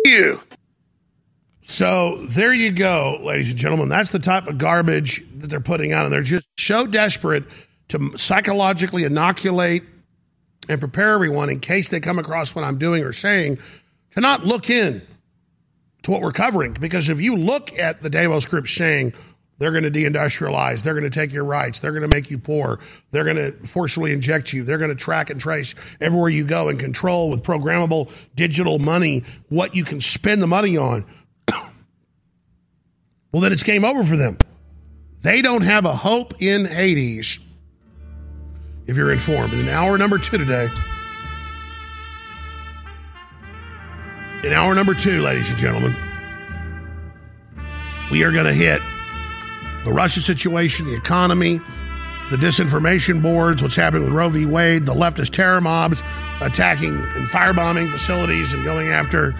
You. So there you go, ladies and gentlemen. That's the type of garbage that they're putting out, and they're just so desperate to psychologically inoculate and prepare everyone in case they come across what I'm doing or saying to not look in to what we're covering. Because if you look at the Davos group saying they're going to deindustrialize, they're going to take your rights, they're going to make you poor, they're going to forcibly inject you, they're going to track and trace everywhere you go and control with programmable digital money what you can spend the money on. well, then it's game over for them. They don't have a hope in Hades if you're informed. In hour number two today, in hour number two, ladies and gentlemen, we are going to hit the Russia situation, the economy, the disinformation boards, what's happening with Roe v. Wade, the leftist terror mobs attacking and firebombing facilities and going after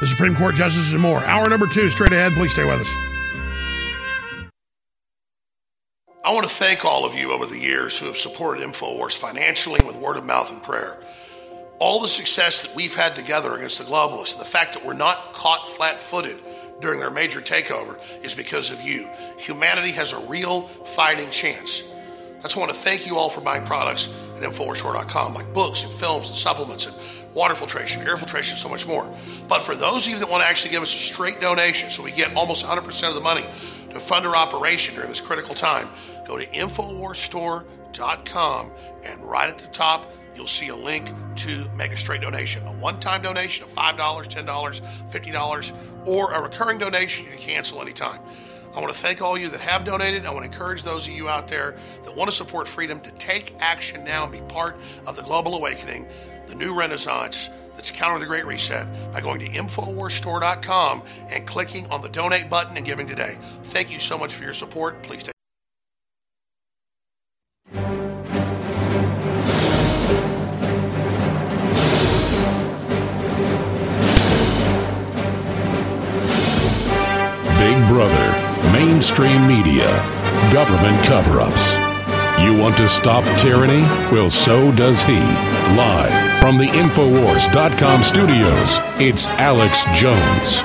the Supreme Court justices and more. Hour number two, straight ahead. Please stay with us. I want to thank all of you over the years who have supported InfoWars financially with word of mouth and prayer. All the success that we've had together against the globalists, and the fact that we're not caught flat footed during their major takeover is because of you. Humanity has a real fighting chance. That's why I want to thank you all for buying products at InfoWarsStore.com, like books and films and supplements and water filtration, air filtration, so much more. But for those of you that want to actually give us a straight donation so we get almost 100% of the money to fund our operation during this critical time, go to InfoWarsStore.com and right at the top, you'll see a link to make a straight donation. A one time donation of $5, $10, $50, or a recurring donation you can cancel anytime. I want to thank all you that have donated. I want to encourage those of you out there that want to support freedom to take action now and be part of the global awakening, the new renaissance that's countering the Great Reset by going to InfoWarsStore.com and clicking on the donate button and giving today. Thank you so much for your support. Please take government cover ups. You want to stop tyranny? Well, so does he. Live from the Infowars.com studios, it's Alex Jones.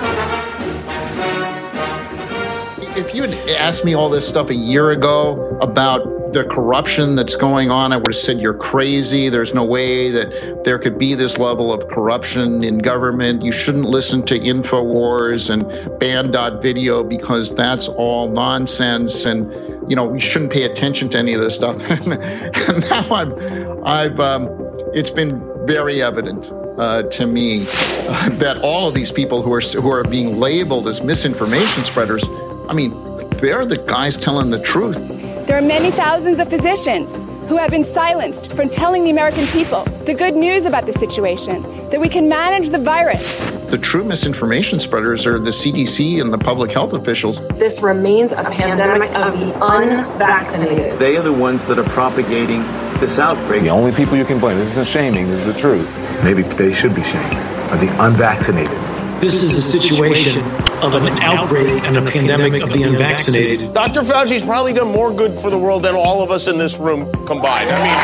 If you had asked me all this stuff a year ago about the corruption that's going on, I would have said you're crazy. There's no way that there could be this level of corruption in government. You shouldn't listen to InfoWars and banned.video because that's all nonsense. And, you know, we shouldn't pay attention to any of this stuff. and now I've, I've, um, it's been very evident uh, to me uh, that all of these people who are who are being labeled as misinformation spreaders, I mean, they're the guys telling the truth. There are many thousands of physicians who have been silenced from telling the American people the good news about the situation, that we can manage the virus. The true misinformation spreaders are the CDC and the public health officials. This remains a pandemic of the unvaccinated. They are the ones that are propagating this outbreak. The only people you can blame, this isn't shaming, this is the truth. Maybe they should be shamed, are the unvaccinated. This is a situation of an outbreak and a pandemic of the unvaccinated. Dr. Fauci's probably done more good for the world than all of us in this room combined. I mean,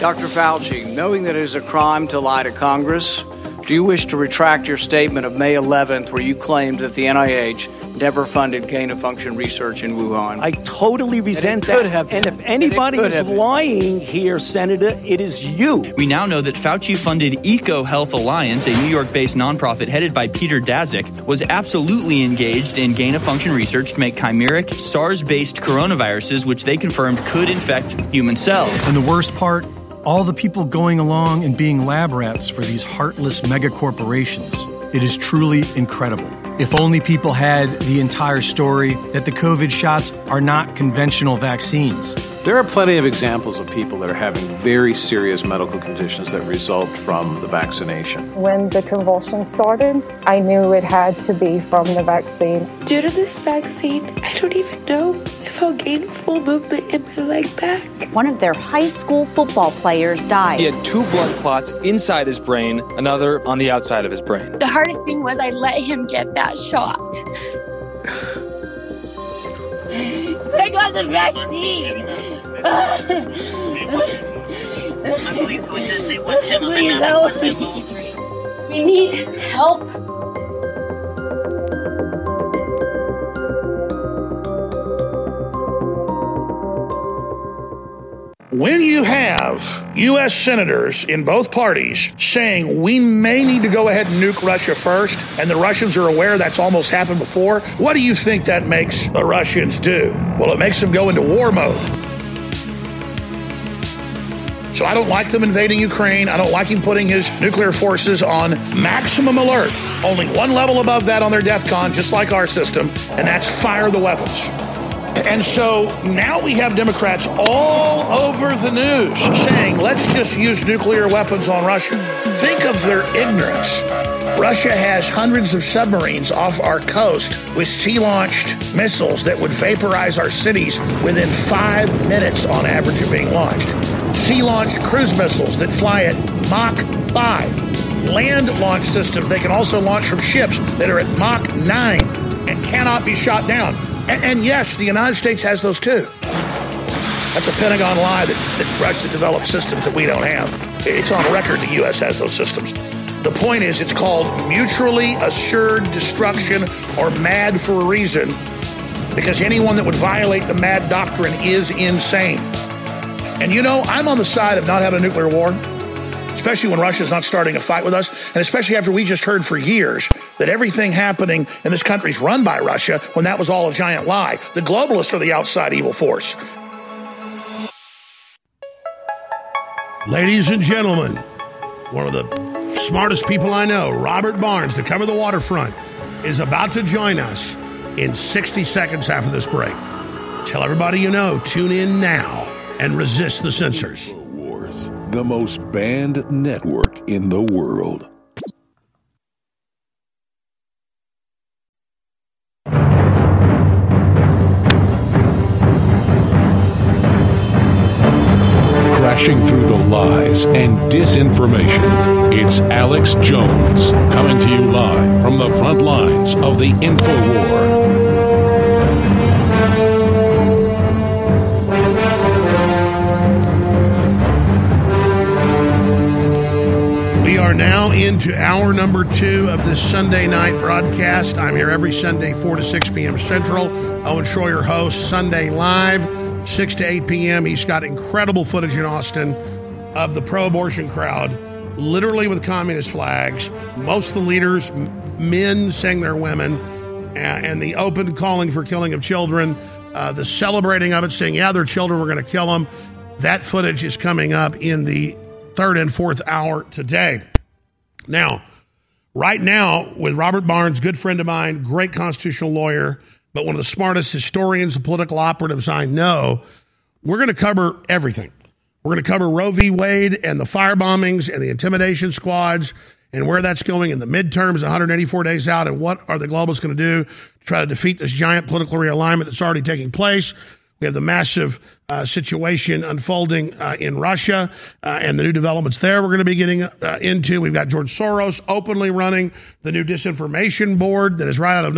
Dr. Fauci, knowing that it is a crime to lie to Congress, do you wish to retract your statement of May 11th where you claimed that the NIH never funded gain of function research in Wuhan? I totally resent that. Have and if anybody is lying here, Senator, it is you. We now know that Fauci funded EcoHealth Alliance, a New York based nonprofit headed by Peter Daszak, was absolutely engaged in gain of function research to make chimeric SARS based coronaviruses, which they confirmed could infect human cells. And the worst part? all the people going along and being lab rats for these heartless mega corporations. It is truly incredible. If only people had the entire story that the COVID shots are not conventional vaccines. There are plenty of examples of people that are having very serious medical conditions that result from the vaccination. When the convulsion started, I knew it had to be from the vaccine. Due to this vaccine, I don't even know if I'll gain full movement in my leg back. One of their high school football players died. He had two blood clots inside his brain, another on the outside of his brain. The hardest thing was I let him get that shot. I got the vaccine. Please help me. We need help. When you have U.S. senators in both parties saying we may need to go ahead and nuke Russia first, and the Russians are aware that's almost happened before, what do you think that makes the Russians do? Well, it makes them go into war mode. So I don't like them invading Ukraine. I don't like him putting his nuclear forces on maximum alert. Only one level above that on their DEFCON, just like our system, and that's fire the weapons. And so now we have Democrats all over the news saying, let's just use nuclear weapons on Russia. Think of their ignorance. Russia has hundreds of submarines off our coast with sea launched missiles that would vaporize our cities within five minutes on average of being launched. Sea launched cruise missiles that fly at Mach 5. Land launch systems they can also launch from ships that are at Mach 9 and cannot be shot down. And, and, yes, the United States has those too. That's a Pentagon lie that, that Russia developed systems that we don't have. It's on record the U.S. has those systems. The point is, it's called mutually assured destruction or mad for a reason because anyone that would violate the mad doctrine is insane. And you know, I'm on the side of not having a nuclear war, especially when Russia's not starting a fight with us, and especially after we just heard for years that everything happening in this country is run by Russia when that was all a giant lie. The globalists are the outside evil force. Ladies and gentlemen, one of the smartest people I know, Robert Barnes, to cover the waterfront, is about to join us in 60 seconds after this break. Tell everybody you know, tune in now and resist the censors. Wars, the most banned network in the world. Crashing through the lies and disinformation. It's Alex Jones coming to you live from the front lines of the info war. We are now into hour number two of this Sunday night broadcast. I'm here every Sunday, 4 to 6 p.m. Central. Owen Schroyer hosts Sunday Live, 6 to 8 p.m. He's got incredible footage in Austin of the pro abortion crowd, literally with communist flags. Most of the leaders, men saying they're women, and the open calling for killing of children, uh, the celebrating of it, saying, yeah, they're children, we're going to kill them. That footage is coming up in the third and fourth hour today. Now, right now, with Robert Barnes, good friend of mine, great constitutional lawyer, but one of the smartest historians and political operatives I know, we're going to cover everything. We're going to cover Roe v. Wade and the fire bombings and the intimidation squads and where that's going in the midterms, 184 days out, and what are the globalists going to do to try to defeat this giant political realignment that's already taking place. We have the massive uh, situation unfolding uh, in Russia uh, and the new developments there we're going to be getting uh, into. We've got George Soros openly running the new disinformation board that is right out of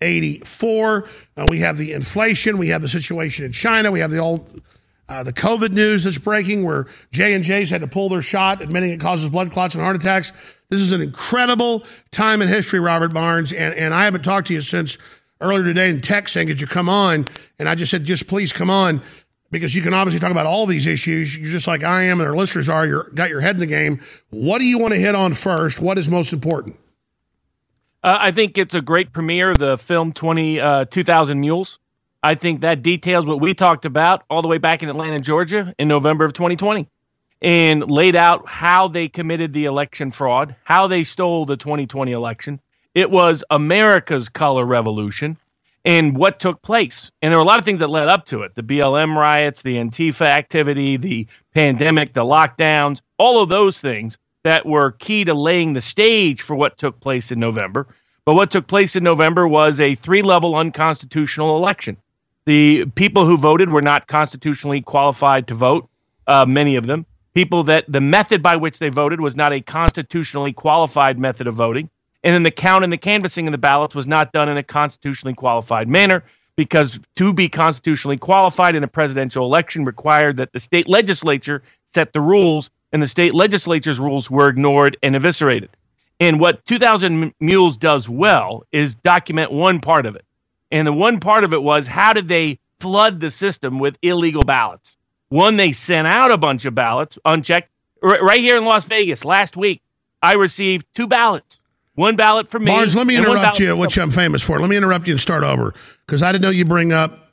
1984. Uh, we have the inflation. We have the situation in China. We have the old. Uh, the COVID news that's breaking, where J and J's had to pull their shot, admitting it causes blood clots and heart attacks. This is an incredible time in history, Robert Barnes, and, and I haven't talked to you since earlier today in text saying, Could you come on? And I just said, Just please come on because you can obviously talk about all these issues. You're just like I am and our listeners are. You're got your head in the game. What do you want to hit on first? What is most important? Uh, I think it's a great premiere the film 20, uh, 2000 Mules. I think that details what we talked about all the way back in Atlanta, Georgia in November of 2020 and laid out how they committed the election fraud, how they stole the 2020 election. It was America's color revolution and what took place. And there were a lot of things that led up to it the BLM riots, the Antifa activity, the pandemic, the lockdowns, all of those things that were key to laying the stage for what took place in November. But what took place in November was a three level unconstitutional election. The people who voted were not constitutionally qualified to vote, uh, many of them. People that the method by which they voted was not a constitutionally qualified method of voting. And then the count and the canvassing of the ballots was not done in a constitutionally qualified manner because to be constitutionally qualified in a presidential election required that the state legislature set the rules, and the state legislature's rules were ignored and eviscerated. And what 2000 Mules does well is document one part of it. And the one part of it was how did they flood the system with illegal ballots? One, they sent out a bunch of ballots unchecked. R- right here in Las Vegas last week, I received two ballots. One ballot for me. Barnes, let me interrupt you, which I'm famous for. Let me interrupt you and start over because I didn't know you bring up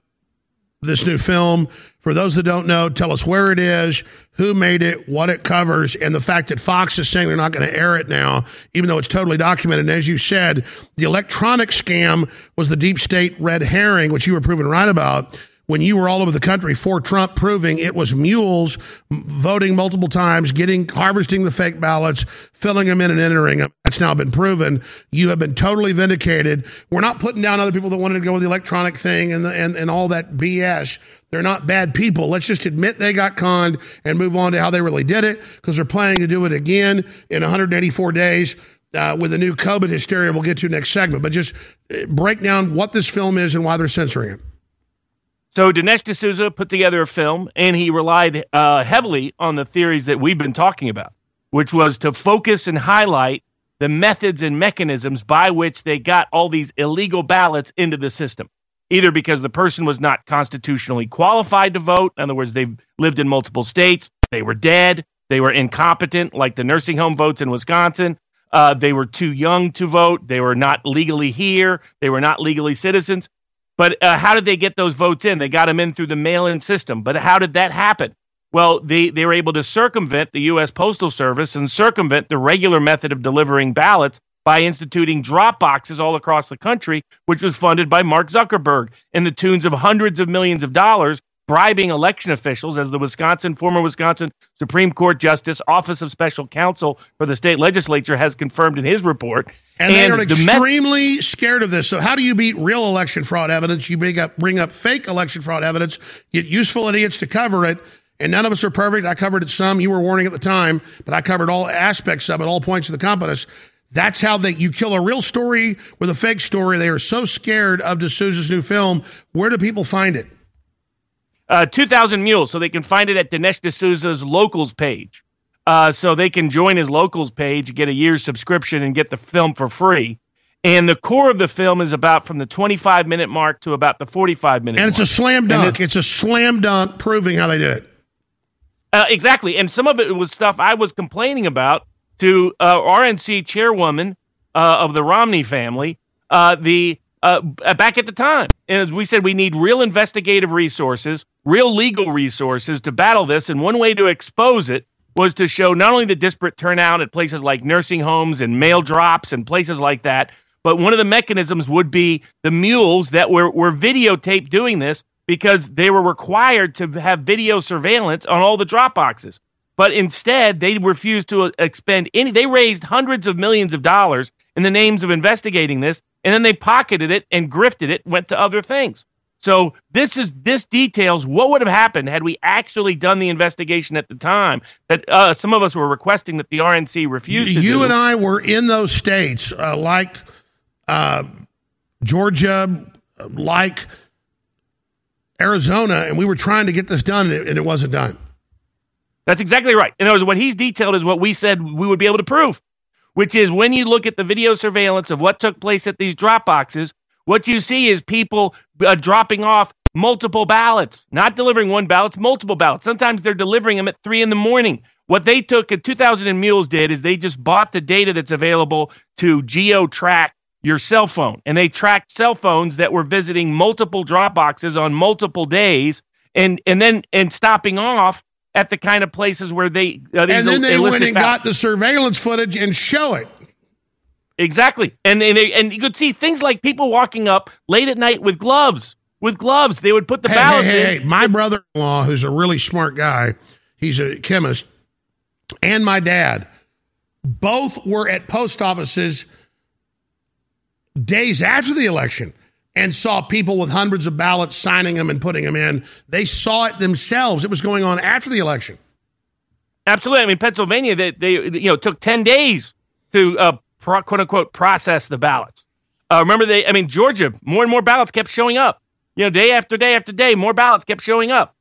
this new film. For those that don't know, tell us where it is, who made it, what it covers, and the fact that Fox is saying they're not going to air it now, even though it's totally documented. And as you said, the electronic scam was the deep state red herring, which you were proven right about when you were all over the country for Trump, proving it was mules voting multiple times, getting harvesting the fake ballots, filling them in and entering them. That's now been proven. You have been totally vindicated. We're not putting down other people that wanted to go with the electronic thing and the, and, and all that BS. They're not bad people. Let's just admit they got conned and move on to how they really did it because they're planning to do it again in 184 days. Uh, with a new COVID hysteria, we'll get to next segment. But just uh, break down what this film is and why they're censoring it. So Dinesh D'Souza put together a film, and he relied uh, heavily on the theories that we've been talking about, which was to focus and highlight the methods and mechanisms by which they got all these illegal ballots into the system. Either because the person was not constitutionally qualified to vote, in other words, they've lived in multiple states, they were dead, they were incompetent, like the nursing home votes in Wisconsin, uh, they were too young to vote, they were not legally here, they were not legally citizens. But uh, how did they get those votes in? They got them in through the mail in system. But how did that happen? Well, they, they were able to circumvent the U.S. Postal Service and circumvent the regular method of delivering ballots by instituting drop boxes all across the country, which was funded by Mark Zuckerberg in the tunes of hundreds of millions of dollars, bribing election officials, as the Wisconsin former Wisconsin Supreme Court Justice, Office of Special Counsel for the state legislature, has confirmed in his report. And, and they are extremely met- scared of this. So, how do you beat real election fraud evidence? You bring up bring up fake election fraud evidence, get useful idiots to cover it. And none of us are perfect. I covered it some. You were warning at the time, but I covered all aspects of it, all points of the compass. That's how they you kill a real story with a fake story. They are so scared of D'Souza's new film. Where do people find it? Uh, 2,000 Mules, so they can find it at Dinesh D'Souza's locals page. Uh, so they can join his locals page, get a year's subscription, and get the film for free. And the core of the film is about from the 25 minute mark to about the 45 minute And it's mark. a slam dunk. it's a slam dunk proving how they did it. Uh, exactly. And some of it was stuff I was complaining about to uh, RNC chairwoman uh, of the Romney family. Uh, the uh, back at the time, and as we said, we need real investigative resources, real legal resources to battle this. And one way to expose it was to show not only the disparate turnout at places like nursing homes and mail drops and places like that, but one of the mechanisms would be the mules that were, were videotaped doing this because they were required to have video surveillance on all the drop boxes. But instead, they refused to expend any. They raised hundreds of millions of dollars in the names of investigating this, and then they pocketed it and grifted it, went to other things. So this is this details what would have happened had we actually done the investigation at the time that uh, some of us were requesting that the RNC refused you, to You and I were in those states, uh, like uh, Georgia, like Arizona, and we were trying to get this done, and it, and it wasn't done. That's exactly right. In other words, what he's detailed is what we said we would be able to prove, which is when you look at the video surveillance of what took place at these drop boxes, what you see is people uh, dropping off multiple ballots, not delivering one ballot, multiple ballots. Sometimes they're delivering them at three in the morning. What they took at 2000 and Mules did is they just bought the data that's available to geo track your cell phone, and they tracked cell phones that were visiting multiple drop boxes on multiple days, and and then and stopping off at the kind of places where they uh, and then they went and got the surveillance footage and show it. Exactly, and and, they, and you could see things like people walking up late at night with gloves. With gloves, they would put the hey, ballots hey, hey, in. Hey, my brother-in-law, who's a really smart guy, he's a chemist, and my dad, both were at post offices days after the election and saw people with hundreds of ballots signing them and putting them in. They saw it themselves. It was going on after the election. Absolutely. I mean, Pennsylvania, they, they you know took ten days to uh, pro, quote unquote process the ballots. Uh, remember, they I mean, Georgia, more and more ballots kept showing up. You know, day after day after day, more ballots kept showing up.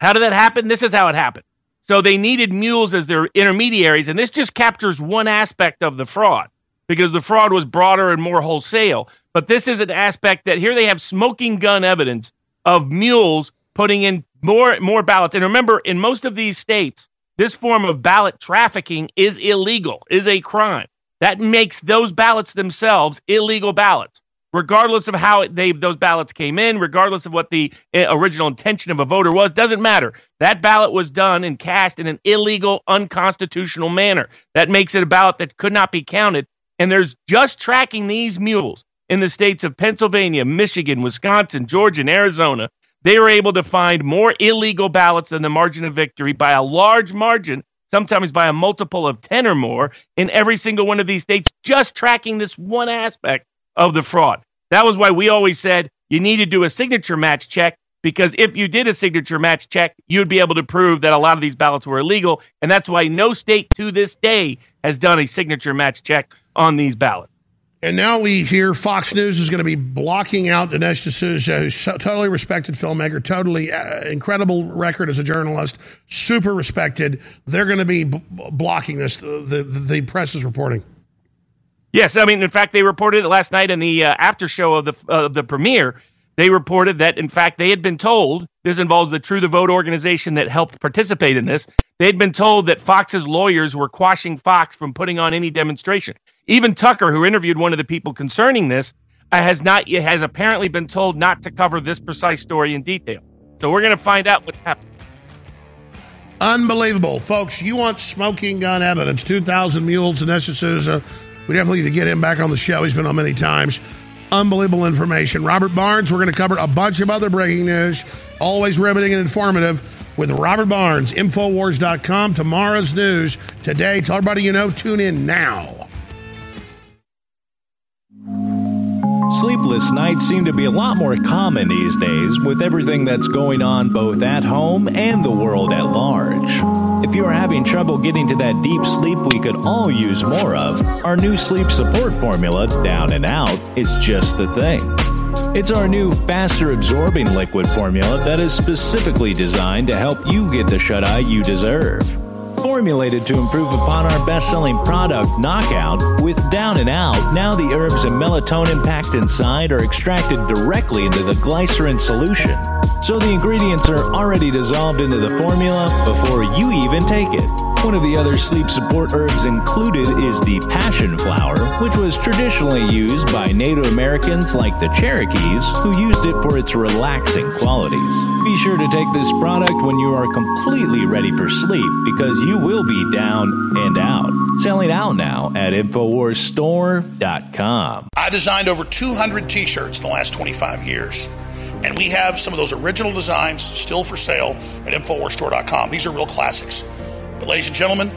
How did that happen? This is how it happened. So they needed mules as their intermediaries, and this just captures one aspect of the fraud because the fraud was broader and more wholesale. But this is an aspect that here they have smoking gun evidence of mules putting in more more ballots. And remember, in most of these states, this form of ballot trafficking is illegal, is a crime. That makes those ballots themselves illegal ballots, regardless of how they those ballots came in, regardless of what the eh, original intention of a voter was. Doesn't matter. That ballot was done and cast in an illegal, unconstitutional manner. That makes it a ballot that could not be counted. And there's just tracking these mules in the states of Pennsylvania, Michigan, Wisconsin, Georgia, and Arizona. They were able to find more illegal ballots than the margin of victory by a large margin, sometimes by a multiple of 10 or more, in every single one of these states, just tracking this one aspect of the fraud. That was why we always said you need to do a signature match check because if you did a signature match check, you'd be able to prove that a lot of these ballots were illegal. And that's why no state to this day has done a signature match check on these ballots. And now we hear Fox News is going to be blocking out Dinesh D'Souza, who's so, totally respected filmmaker, totally uh, incredible record as a journalist, super respected. They're going to be b- blocking this. The, the, the press is reporting. Yes, I mean, in fact, they reported it last night in the uh, after show of the uh, the premiere. They reported that, in fact, they had been told this involves the True the Vote organization that helped participate in this. They'd been told that Fox's lawyers were quashing Fox from putting on any demonstration. Even Tucker, who interviewed one of the people concerning this, uh, has not has apparently been told not to cover this precise story in detail. So we're going to find out what's happening. Unbelievable, folks! You want smoking gun evidence? Two thousand mules and D'Souza. We definitely need to get him back on the show. He's been on many times. Unbelievable information. Robert Barnes. We're going to cover a bunch of other breaking news. Always riveting and informative with Robert Barnes. Infowars.com. Tomorrow's news today. Tell everybody you know. Tune in now. Sleepless nights seem to be a lot more common these days with everything that's going on both at home and the world at large. If you are having trouble getting to that deep sleep we could all use more of, our new sleep support formula, Down and Out, is just the thing. It's our new faster absorbing liquid formula that is specifically designed to help you get the shut eye you deserve. Formulated to improve upon our best selling product, Knockout, with Down and Out, now the herbs and melatonin packed inside are extracted directly into the glycerin solution. So the ingredients are already dissolved into the formula before you even take it. One of the other sleep support herbs included is the passion flower, which was traditionally used by Native Americans like the Cherokees, who used it for its relaxing qualities. Be sure to take this product when you are completely ready for sleep because you will be down and out. Selling out now at InfoWarsStore.com. I designed over 200 t shirts in the last 25 years. And we have some of those original designs still for sale at InfoWarsStore.com. These are real classics. But, ladies and gentlemen,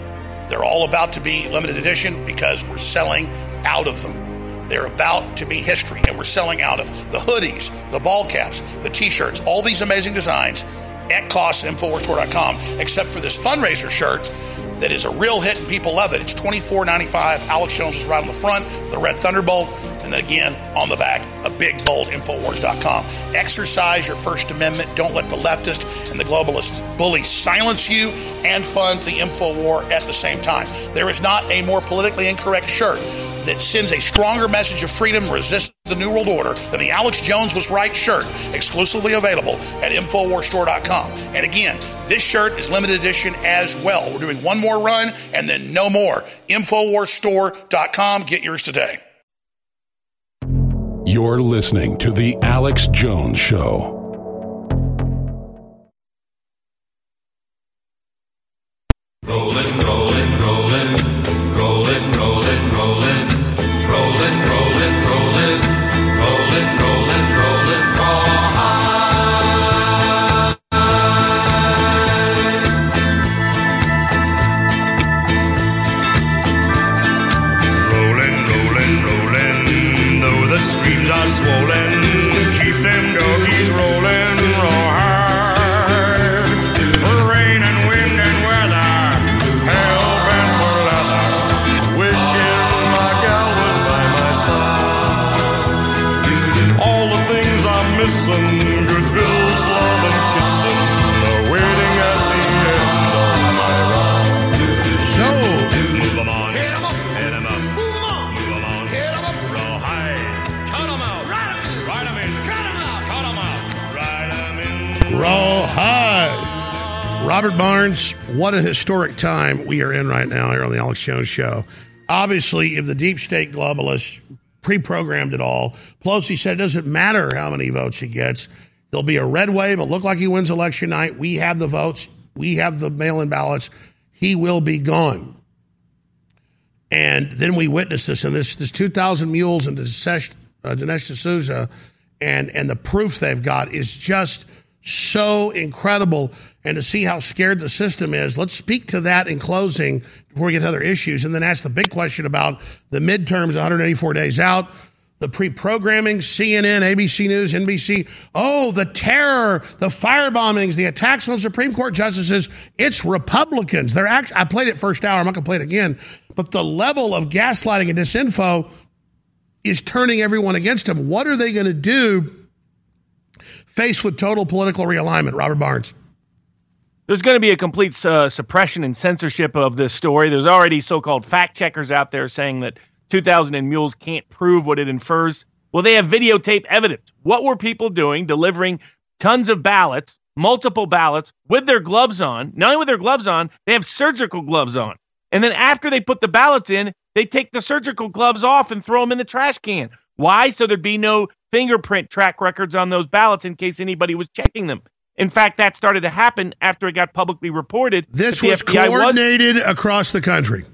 they're all about to be limited edition because we're selling out of them. They're about to be history, and we're selling out of the hoodies, the ball caps, the t shirts, all these amazing designs at cost except for this fundraiser shirt that is a real hit and people love it. It's $24.95. Alex Jones is right on the front, the red thunderbolt, and then again on the back, a big bold Infowars.com. Exercise your First Amendment. Don't let the leftist and the globalist bullies silence you and fund the Infowar at the same time. There is not a more politically incorrect shirt that sends a stronger message of freedom, resist the New World Order than the Alex Jones was right shirt, exclusively available at InfoWarsStore.com. And again, this shirt is limited edition as well. We're doing one more run and then no more. InfoWarsStore.com. Get yours today. You're listening to The Alex Jones Show. Rolling, rolling, rolling, Robert Barnes, what a historic time we are in right now here on the Alex Jones Show. Obviously, if the deep state globalists pre programmed it all, Pelosi said it doesn't matter how many votes he gets. There'll be a red wave. It'll look like he wins election night. We have the votes, we have the mail in ballots. He will be gone. And then we witnessed this, and this, this 2,000 mules and Dinesh, uh, Dinesh D'Souza, and, and the proof they've got is just so incredible. And to see how scared the system is, let's speak to that in closing before we get to other issues, and then ask the big question about the midterms 184 days out, the pre programming, CNN, ABC News, NBC. Oh, the terror, the fire bombings, the attacks on Supreme Court justices. It's Republicans. They're act- I played it first hour. I'm not going to play it again. But the level of gaslighting and disinfo is turning everyone against them. What are they going to do faced with total political realignment? Robert Barnes. There's going to be a complete uh, suppression and censorship of this story. There's already so called fact checkers out there saying that 2000 and Mules can't prove what it infers. Well, they have videotape evidence. What were people doing delivering tons of ballots, multiple ballots, with their gloves on? Not only with their gloves on, they have surgical gloves on. And then after they put the ballots in, they take the surgical gloves off and throw them in the trash can. Why? So there'd be no fingerprint track records on those ballots in case anybody was checking them. In fact, that started to happen after it got publicly reported. This was FBI coordinated was. across the country.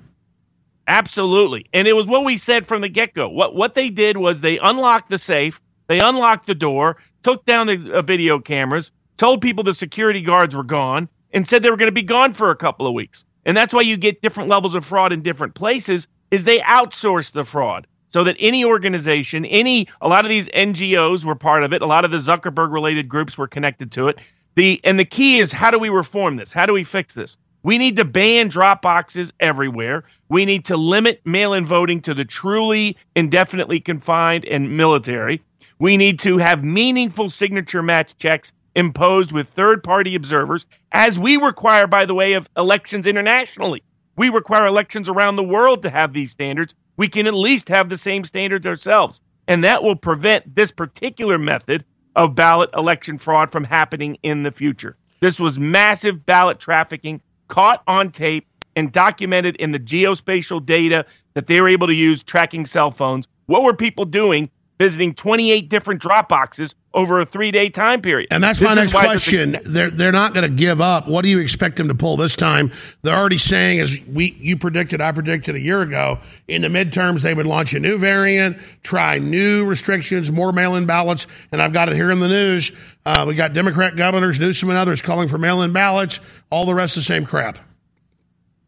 Absolutely. And it was what we said from the get go. What, what they did was they unlocked the safe, they unlocked the door, took down the uh, video cameras, told people the security guards were gone, and said they were going to be gone for a couple of weeks. And that's why you get different levels of fraud in different places is they outsource the fraud so that any organization, any a lot of these NGOs were part of it, a lot of the Zuckerberg related groups were connected to it. The and the key is how do we reform this? How do we fix this? We need to ban drop boxes everywhere. We need to limit mail-in voting to the truly indefinitely confined and military. We need to have meaningful signature match checks imposed with third-party observers as we require by the way of elections internationally. We require elections around the world to have these standards. We can at least have the same standards ourselves. And that will prevent this particular method of ballot election fraud from happening in the future. This was massive ballot trafficking caught on tape and documented in the geospatial data that they were able to use tracking cell phones. What were people doing visiting 28 different drop boxes over a three day time period. And that's this my next question. They're, they're not going to give up. What do you expect them to pull this time? They're already saying, as we you predicted, I predicted a year ago, in the midterms, they would launch a new variant, try new restrictions, more mail in ballots. And I've got it here in the news. Uh, we got Democrat governors, Newsom and others calling for mail in ballots, all the rest of the same crap.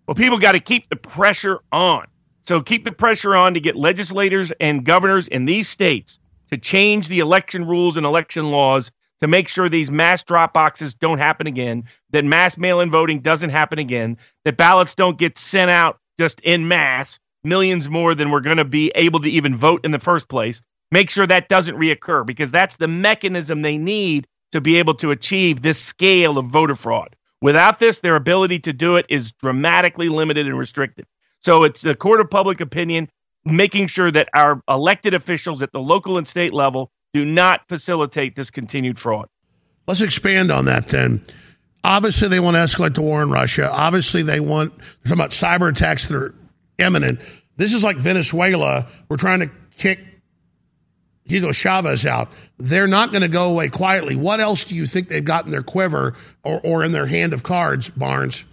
Well, people got to keep the pressure on. So keep the pressure on to get legislators and governors in these states to change the election rules and election laws to make sure these mass drop boxes don't happen again, that mass mail in voting doesn't happen again, that ballots don't get sent out just in mass, millions more than we're going to be able to even vote in the first place. Make sure that doesn't reoccur because that's the mechanism they need to be able to achieve this scale of voter fraud. Without this, their ability to do it is dramatically limited and restricted. So it's a court of public opinion making sure that our elected officials at the local and state level do not facilitate this continued fraud. Let's expand on that then. Obviously, they want to escalate the war in Russia. Obviously, they want, they're talking about cyber attacks that are imminent. This is like Venezuela. We're trying to kick Hugo Chavez out. They're not going to go away quietly. What else do you think they've got in their quiver or, or in their hand of cards, Barnes?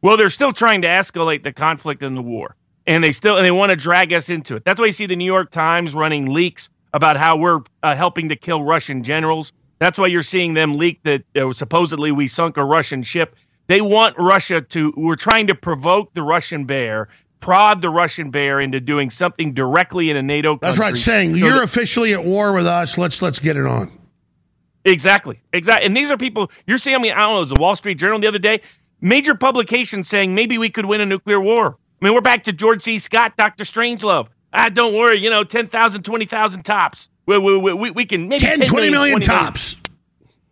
Well, they're still trying to escalate the conflict and the war, and they still and they want to drag us into it. That's why you see the New York Times running leaks about how we're uh, helping to kill Russian generals. That's why you're seeing them leak that uh, supposedly we sunk a Russian ship. They want Russia to. We're trying to provoke the Russian bear, prod the Russian bear into doing something directly in a NATO country. That's right. Saying so you're that, officially at war with us. Let's let's get it on. Exactly. Exactly. And these are people you're seeing. I mean, I don't know. It was the Wall Street Journal the other day major publications saying maybe we could win a nuclear war. I mean, we're back to George C. Scott, Dr. Strangelove. Ah, don't worry, you know, 10,000, 20,000 tops. We, we, we, we can maybe 10, 10 20 million, 20 tops. Million.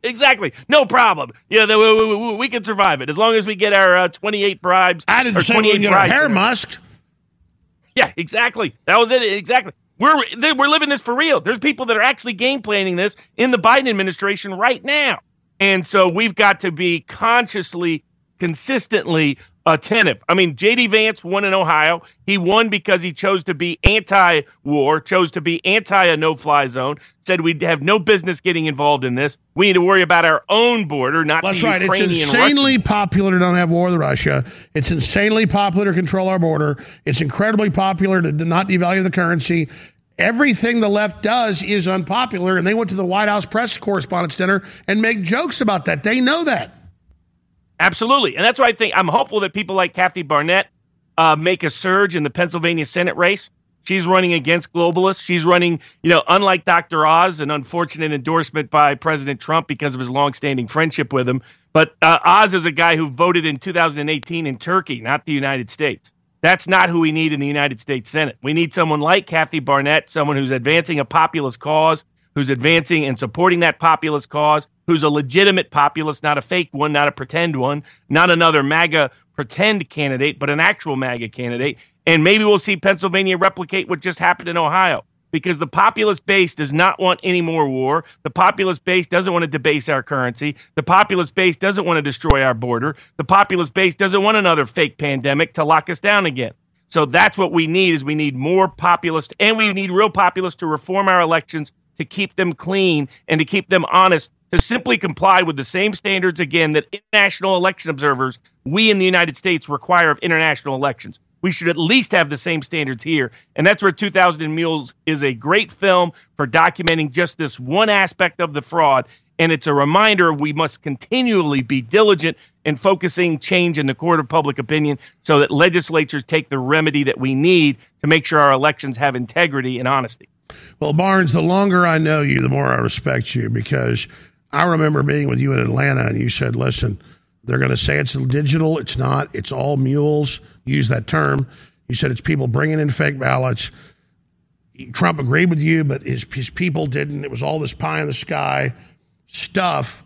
Exactly. No problem. Yeah, we, we, we, can survive it as long as we get our uh, 28 bribes. I didn't say we get our hair musked. Yeah, exactly. That was it. Exactly. We're we're living this for real. There's people that are actually game planning this in the Biden administration right now. And so we've got to be consciously consistently attentive. I mean, J.D. Vance won in Ohio. He won because he chose to be anti war, chose to be anti a no fly zone, said we'd have no business getting involved in this. We need to worry about our own border, not That's the right. Ukrainian It's insanely popular to not have war with Russia. It's insanely popular to control our border. It's incredibly popular to not devalue the currency. Everything the left does is unpopular, and they went to the White House press correspondence dinner and make jokes about that. They know that. Absolutely. And that's why I think I'm hopeful that people like Kathy Barnette uh, make a surge in the Pennsylvania Senate race. She's running against globalists. She's running, you know, unlike Dr. Oz, an unfortunate endorsement by President Trump because of his longstanding friendship with him. But uh, Oz is a guy who voted in 2018 in Turkey, not the United States. That's not who we need in the United States Senate. We need someone like Kathy Barnette, someone who's advancing a populist cause, who's advancing and supporting that populist cause, who's a legitimate populist, not a fake one, not a pretend one, not another MAGA pretend candidate, but an actual MAGA candidate. And maybe we'll see Pennsylvania replicate what just happened in Ohio because the populist base does not want any more war. The populist base doesn't want to debase our currency. The populist base doesn't want to destroy our border. The populist base doesn't want another fake pandemic to lock us down again. So that's what we need is we need more populists and we need real populists to reform our elections to keep them clean and to keep them honest to simply comply with the same standards again that international election observers we in the United States require of international elections. We should at least have the same standards here. And that's where 2000 Mules is a great film for documenting just this one aspect of the fraud. And it's a reminder we must continually be diligent in focusing change in the court of public opinion so that legislatures take the remedy that we need to make sure our elections have integrity and honesty. Well, Barnes, the longer I know you, the more I respect you because I remember being with you in Atlanta and you said, listen, they're going to say it's digital. It's not. It's all mules. Use that term. You said it's people bringing in fake ballots. Trump agreed with you, but his, his people didn't. It was all this pie in the sky stuff.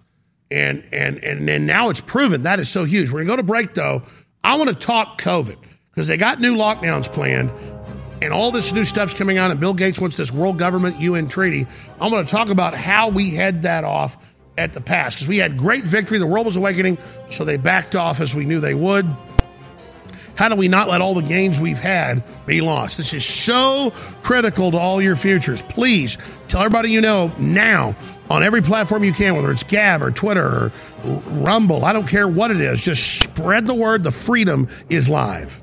And, and, and then now it's proven that is so huge. We're going to go to break, though. I want to talk COVID because they got new lockdowns planned and all this new stuff's coming on, and Bill Gates wants this world government UN treaty. I'm going to talk about how we head that off at the pass because we had great victory. The world was awakening, so they backed off as we knew they would. How do we not let all the gains we've had be lost? This is so critical to all your futures. Please tell everybody you know now on every platform you can, whether it's Gab or Twitter or Rumble. I don't care what it is. Just spread the word. The freedom is live.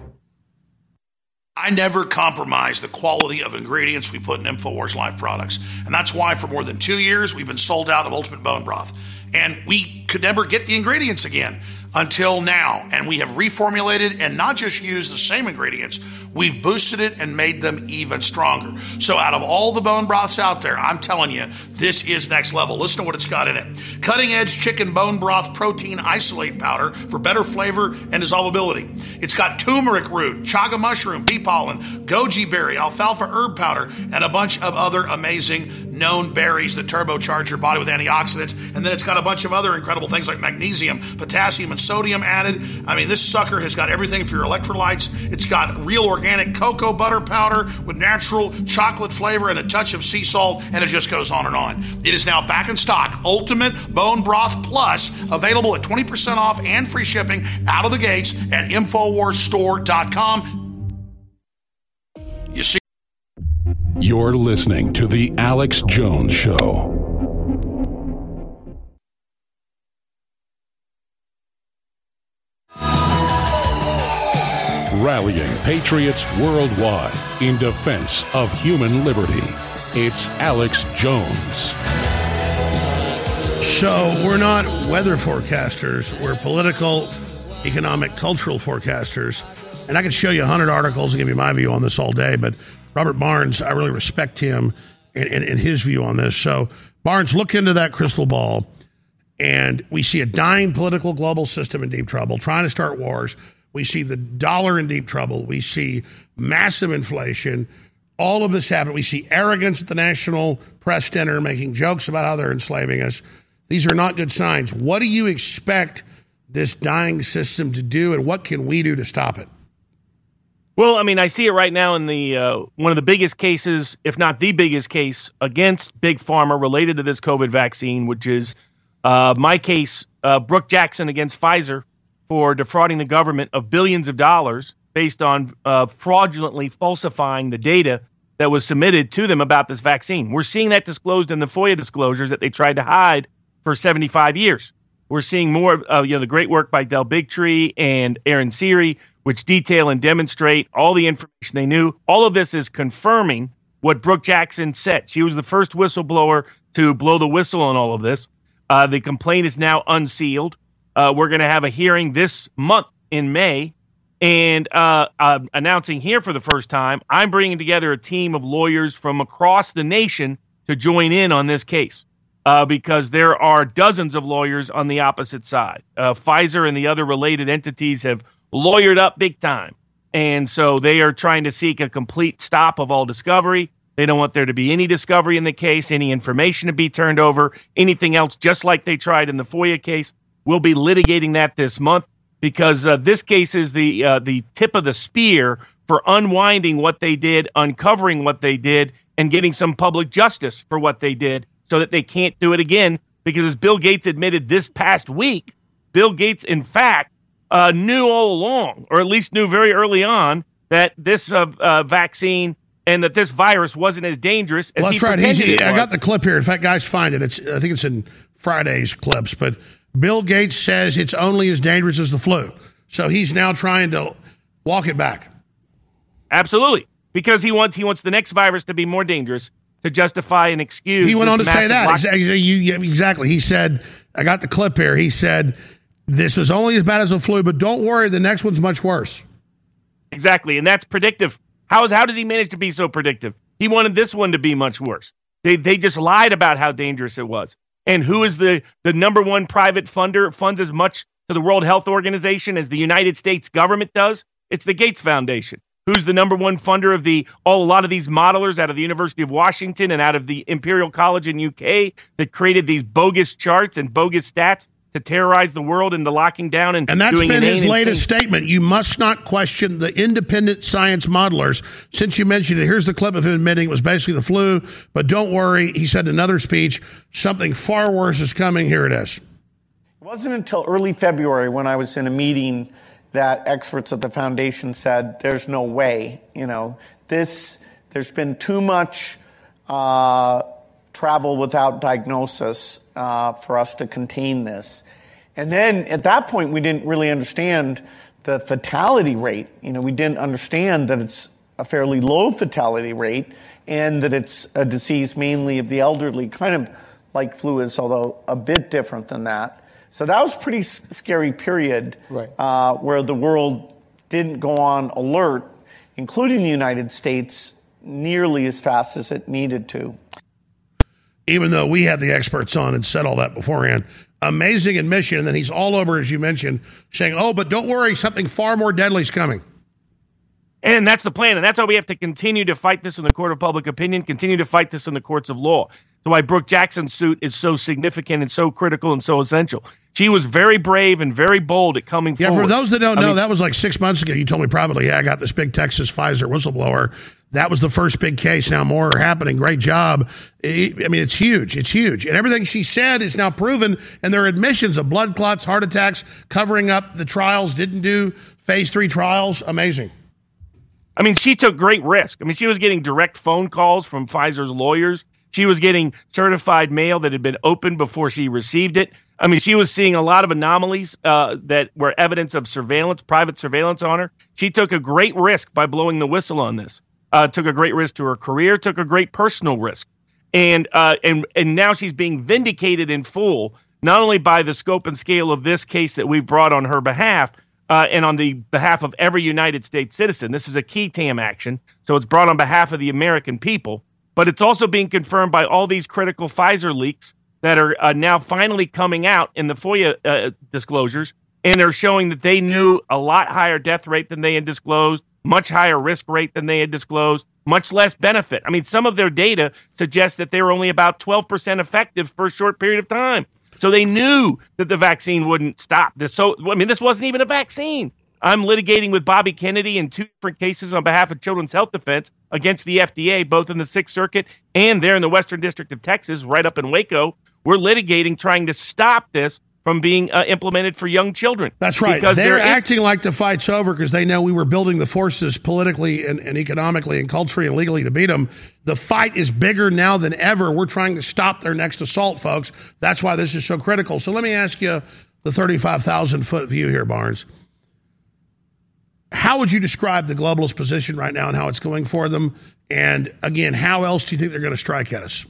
I never compromise the quality of ingredients we put in InfoWars Life products. And that's why for more than two years, we've been sold out of Ultimate Bone Broth. And we could never get the ingredients again until now. And we have reformulated and not just used the same ingredients, we've boosted it and made them even stronger. So, out of all the bone broths out there, I'm telling you, this is next level. Listen to what it's got in it cutting edge chicken bone broth protein isolate powder for better flavor and dissolvability. It's got turmeric root, chaga mushroom, pea pollen, goji berry, alfalfa herb powder, and a bunch of other amazing known berries that turbocharge your body with antioxidants. And then it's got a bunch of other incredible things like magnesium, potassium, and sodium added. I mean, this sucker has got everything for your electrolytes. It's got real organic cocoa butter powder with natural chocolate flavor and a touch of sea salt, and it just goes on and on. It is now back in stock. Ultimate Bone Broth Plus, available at 20% off and free shipping out of the gates at InfoWarsStore.com. You see, You're listening to The Alex Jones Show. Rallying patriots worldwide in defense of human liberty. It's Alex Jones. So we're not weather forecasters. We're political, economic, cultural forecasters. And I could show you 100 articles and give you my view on this all day. But Robert Barnes, I really respect him and, and, and his view on this. So, Barnes, look into that crystal ball. And we see a dying political global system in deep trouble, trying to start wars. We see the dollar in deep trouble. We see massive inflation. All of this happen. We see arrogance at the national press dinner making jokes about how they're enslaving us. These are not good signs. What do you expect this dying system to do, and what can we do to stop it? Well, I mean, I see it right now in the uh, one of the biggest cases, if not the biggest case, against big pharma related to this COVID vaccine, which is uh, my case, uh, Brook Jackson against Pfizer for defrauding the government of billions of dollars based on uh, fraudulently falsifying the data that was submitted to them about this vaccine. We're seeing that disclosed in the FOIA disclosures that they tried to hide for 75 years. We're seeing more of uh, you know the great work by Del Bigtree and Aaron Siri, which detail and demonstrate all the information they knew. All of this is confirming what Brook Jackson said. She was the first whistleblower to blow the whistle on all of this. Uh, the complaint is now unsealed. Uh, we're going to have a hearing this month in May. And uh, I'm announcing here for the first time, I'm bringing together a team of lawyers from across the nation to join in on this case uh, because there are dozens of lawyers on the opposite side. Uh, Pfizer and the other related entities have lawyered up big time. And so they are trying to seek a complete stop of all discovery. They don't want there to be any discovery in the case, any information to be turned over, anything else, just like they tried in the FOIA case. We'll be litigating that this month because uh, this case is the uh, the tip of the spear for unwinding what they did, uncovering what they did, and getting some public justice for what they did, so that they can't do it again. Because as Bill Gates admitted this past week, Bill Gates, in fact, uh, knew all along, or at least knew very early on, that this uh, uh, vaccine and that this virus wasn't as dangerous as well, he that's right. pretended He's, I got the clip here. In fact, guys, find it. It's I think it's in Friday's clips. But Bill Gates says it's only as dangerous as the flu. So he's now trying to walk it back. Absolutely, because he wants he wants the next virus to be more dangerous to justify an excuse. He went on to say that lock- exactly. Exactly. He said, "I got the clip here." He said, "This is only as bad as the flu, but don't worry, the next one's much worse." Exactly, and that's predictive. How is how does he manage to be so predictive? He wanted this one to be much worse. They they just lied about how dangerous it was. And who is the the number one private funder funds as much to the World Health Organization as the United States government does? It's the Gates Foundation. Who's the number one funder of the all a lot of these modelers out of the University of Washington and out of the Imperial College in UK that created these bogus charts and bogus stats to terrorize the world into locking down and, And that's doing been his latest insane- statement. You must not question the independent science modelers. Since you mentioned it, here's the clip of him admitting it was basically the flu. But don't worry, he said in another speech, something far worse is coming. Here it is. It wasn't until early February when I was in a meeting that experts at the foundation said, "There's no way." You know, this. There's been too much uh, travel without diagnosis uh, for us to contain this. And then at that point, we didn't really understand the fatality rate. You know, we didn't understand that it's a fairly low fatality rate and that it's a disease mainly of the elderly, kind of like flu is, although a bit different than that. So that was a pretty s- scary period Right. uh, where the world didn't go on alert, including the United States, nearly as fast as it needed to. even though we had the experts on and said all that beforehand. Amazing admission. And then he's all over, as you mentioned, saying, oh, but don't worry, something far more deadly is coming. And that's the plan. And that's why we have to continue to fight this in the court of public opinion, continue to fight this in the courts of law. So why Brook Jackson's suit is so significant and so critical and so essential. She was very brave and very bold at coming Yeah, forward. Yeah, for those that don't I know, mean, that was like six months ago. You told me privately, yeah, I got this big Texas Pfizer whistleblower. That was the first big case. Now more are happening. Great job. I mean, it's huge. It's huge. And everything she said is now proven. And there are admissions of blood clots, heart attacks, covering up the trials, didn't do phase three trials. Amazing. I mean, she took great risk. I mean, she was getting direct phone calls from Pfizer's lawyers. She was getting certified mail that had been opened before she received it. I mean, she was seeing a lot of anomalies uh, that were evidence of surveillance, private surveillance on her. She took a great risk by blowing the whistle on this. Uh, took a great risk to her career. Took a great personal risk, and uh, and and now she's being vindicated in full, not only by the scope and scale of this case that we've brought on her behalf, uh, and on the behalf of every United States citizen. This is a qui tam action, so it's brought on behalf of the American people, but it's also being confirmed by all these critical Pfizer leaks that are uh, now finally coming out in the FOIA uh, disclosures, and they're showing that they knew a lot higher death rate than they had disclosed, much higher risk rate than they had disclosed, much less benefit. I mean, some of their data suggests that they were only about 12% effective for a short period of time. So they knew that the vaccine wouldn't stop this. So I mean, this wasn't even a vaccine. I'm litigating with Bobby Kennedy in two different cases on behalf of Children's Health Defense against the FDA, both in the Sixth Circuit and there in the Western District of Texas, right up in Waco. We're litigating, trying to stop this from being uh, implemented for young children. That's right. Because They're there is- acting like the fight's over because they know we were building the forces politically and, and economically and culturally and legally to beat them. The fight is bigger now than ever. We're trying to stop their next assault, folks. That's why this is so critical. So let me ask you the 35,000 foot view here, Barnes. How would you describe the globalist position right now and how it's going for them? And again, how else do you think they're going to strike at us?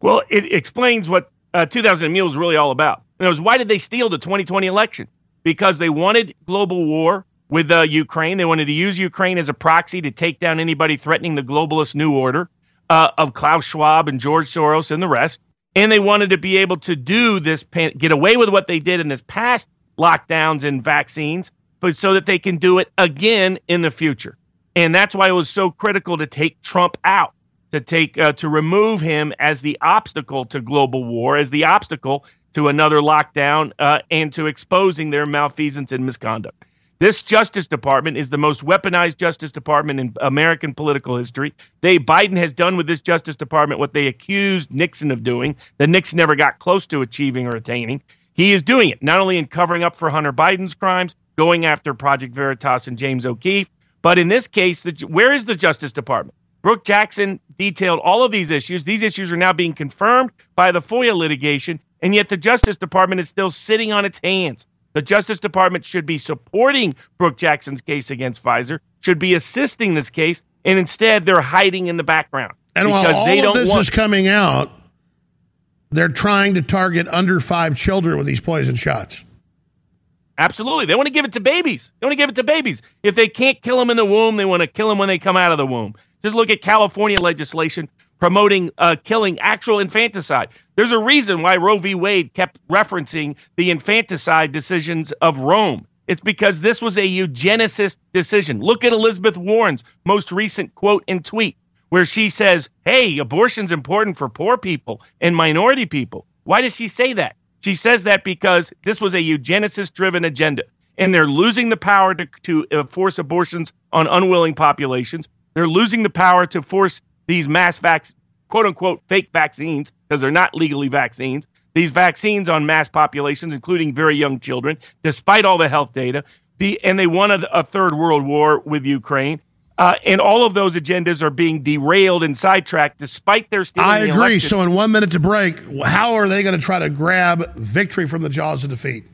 Well, it explains what uh, 2000 Mule is really all about. And it was why did they steal the 2020 election? Because they wanted global war with uh, Ukraine. They wanted to use Ukraine as a proxy to take down anybody threatening the globalist new order uh, of Klaus Schwab and George Soros and the rest. And they wanted to be able to do this, pan- get away with what they did in this past lockdowns and vaccines but so that they can do it again in the future. And that's why it was so critical to take Trump out, to take uh, to remove him as the obstacle to global war, as the obstacle to another lockdown, uh, and to exposing their malfeasance and misconduct. This Justice Department is the most weaponized Justice Department in American political history. They Biden has done with this Justice Department what they accused Nixon of doing, that Nixon never got close to achieving or attaining. He is doing it not only in covering up for Hunter Biden's crimes, going after Project Veritas and James O'Keefe, but in this case, the, where is the Justice Department? Brook Jackson detailed all of these issues. These issues are now being confirmed by the FOIA litigation, and yet the Justice Department is still sitting on its hands. The Justice Department should be supporting Brook Jackson's case against Pfizer, should be assisting this case, and instead they're hiding in the background. And while all of this want- is coming out, they're trying to target under five children with these poison shots. Absolutely. They want to give it to babies. They want to give it to babies. If they can't kill them in the womb, they want to kill them when they come out of the womb. Just look at California legislation promoting uh, killing actual infanticide. There's a reason why Roe v. Wade kept referencing the infanticide decisions of Rome. It's because this was a eugenicist decision. Look at Elizabeth Warren's most recent quote and tweet where she says, Hey, abortion's important for poor people and minority people. Why does she say that? She says that because this was a eugenicist driven agenda and they're losing the power to, to uh, force abortions on unwilling populations. They're losing the power to force these mass vac, quote unquote, fake vaccines because they're not legally vaccines. These vaccines on mass populations, including very young children, despite all the health data, the, and they won a, a third world war with Ukraine. Uh, and all of those agendas are being derailed and sidetracked despite their stealing I agree. election. So, in one minute to break, how are they going to try to grab victory from the jaws of defeat?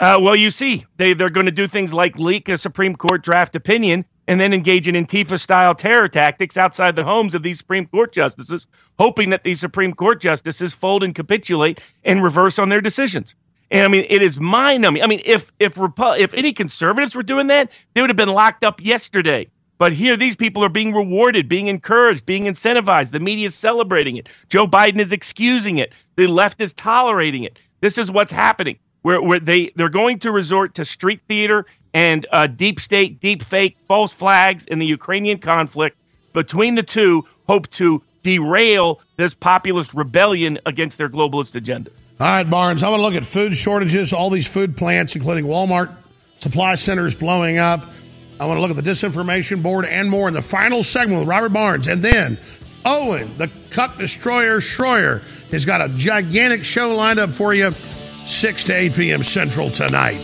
Uh, well, you see, they, they're going to do things like leak a Supreme Court draft opinion and then engage in Antifa style terror tactics outside the homes of these Supreme Court justices, hoping that these Supreme Court justices fold and capitulate and reverse on their decisions. And I mean, it is mind numbing. I mean, if if Repu- if any conservatives were doing that, they would have been locked up yesterday. But here, these people are being rewarded, being encouraged, being incentivized. The media is celebrating it. Joe Biden is excusing it. The left is tolerating it. This is what's happening. Where, where they they're going to resort to street theater and uh, deep state, deep fake, false flags in the Ukrainian conflict. Between the two, hope to derail this populist rebellion against their globalist agenda. All right, Barnes, I'm going to look at food shortages, all these food plants, including Walmart supply centers blowing up. I want to look at the disinformation board and more in the final segment with Robert Barnes. And then Owen, the cut destroyer Shroyer, has got a gigantic show lined up for you, 6 to 8 p.m. Central tonight.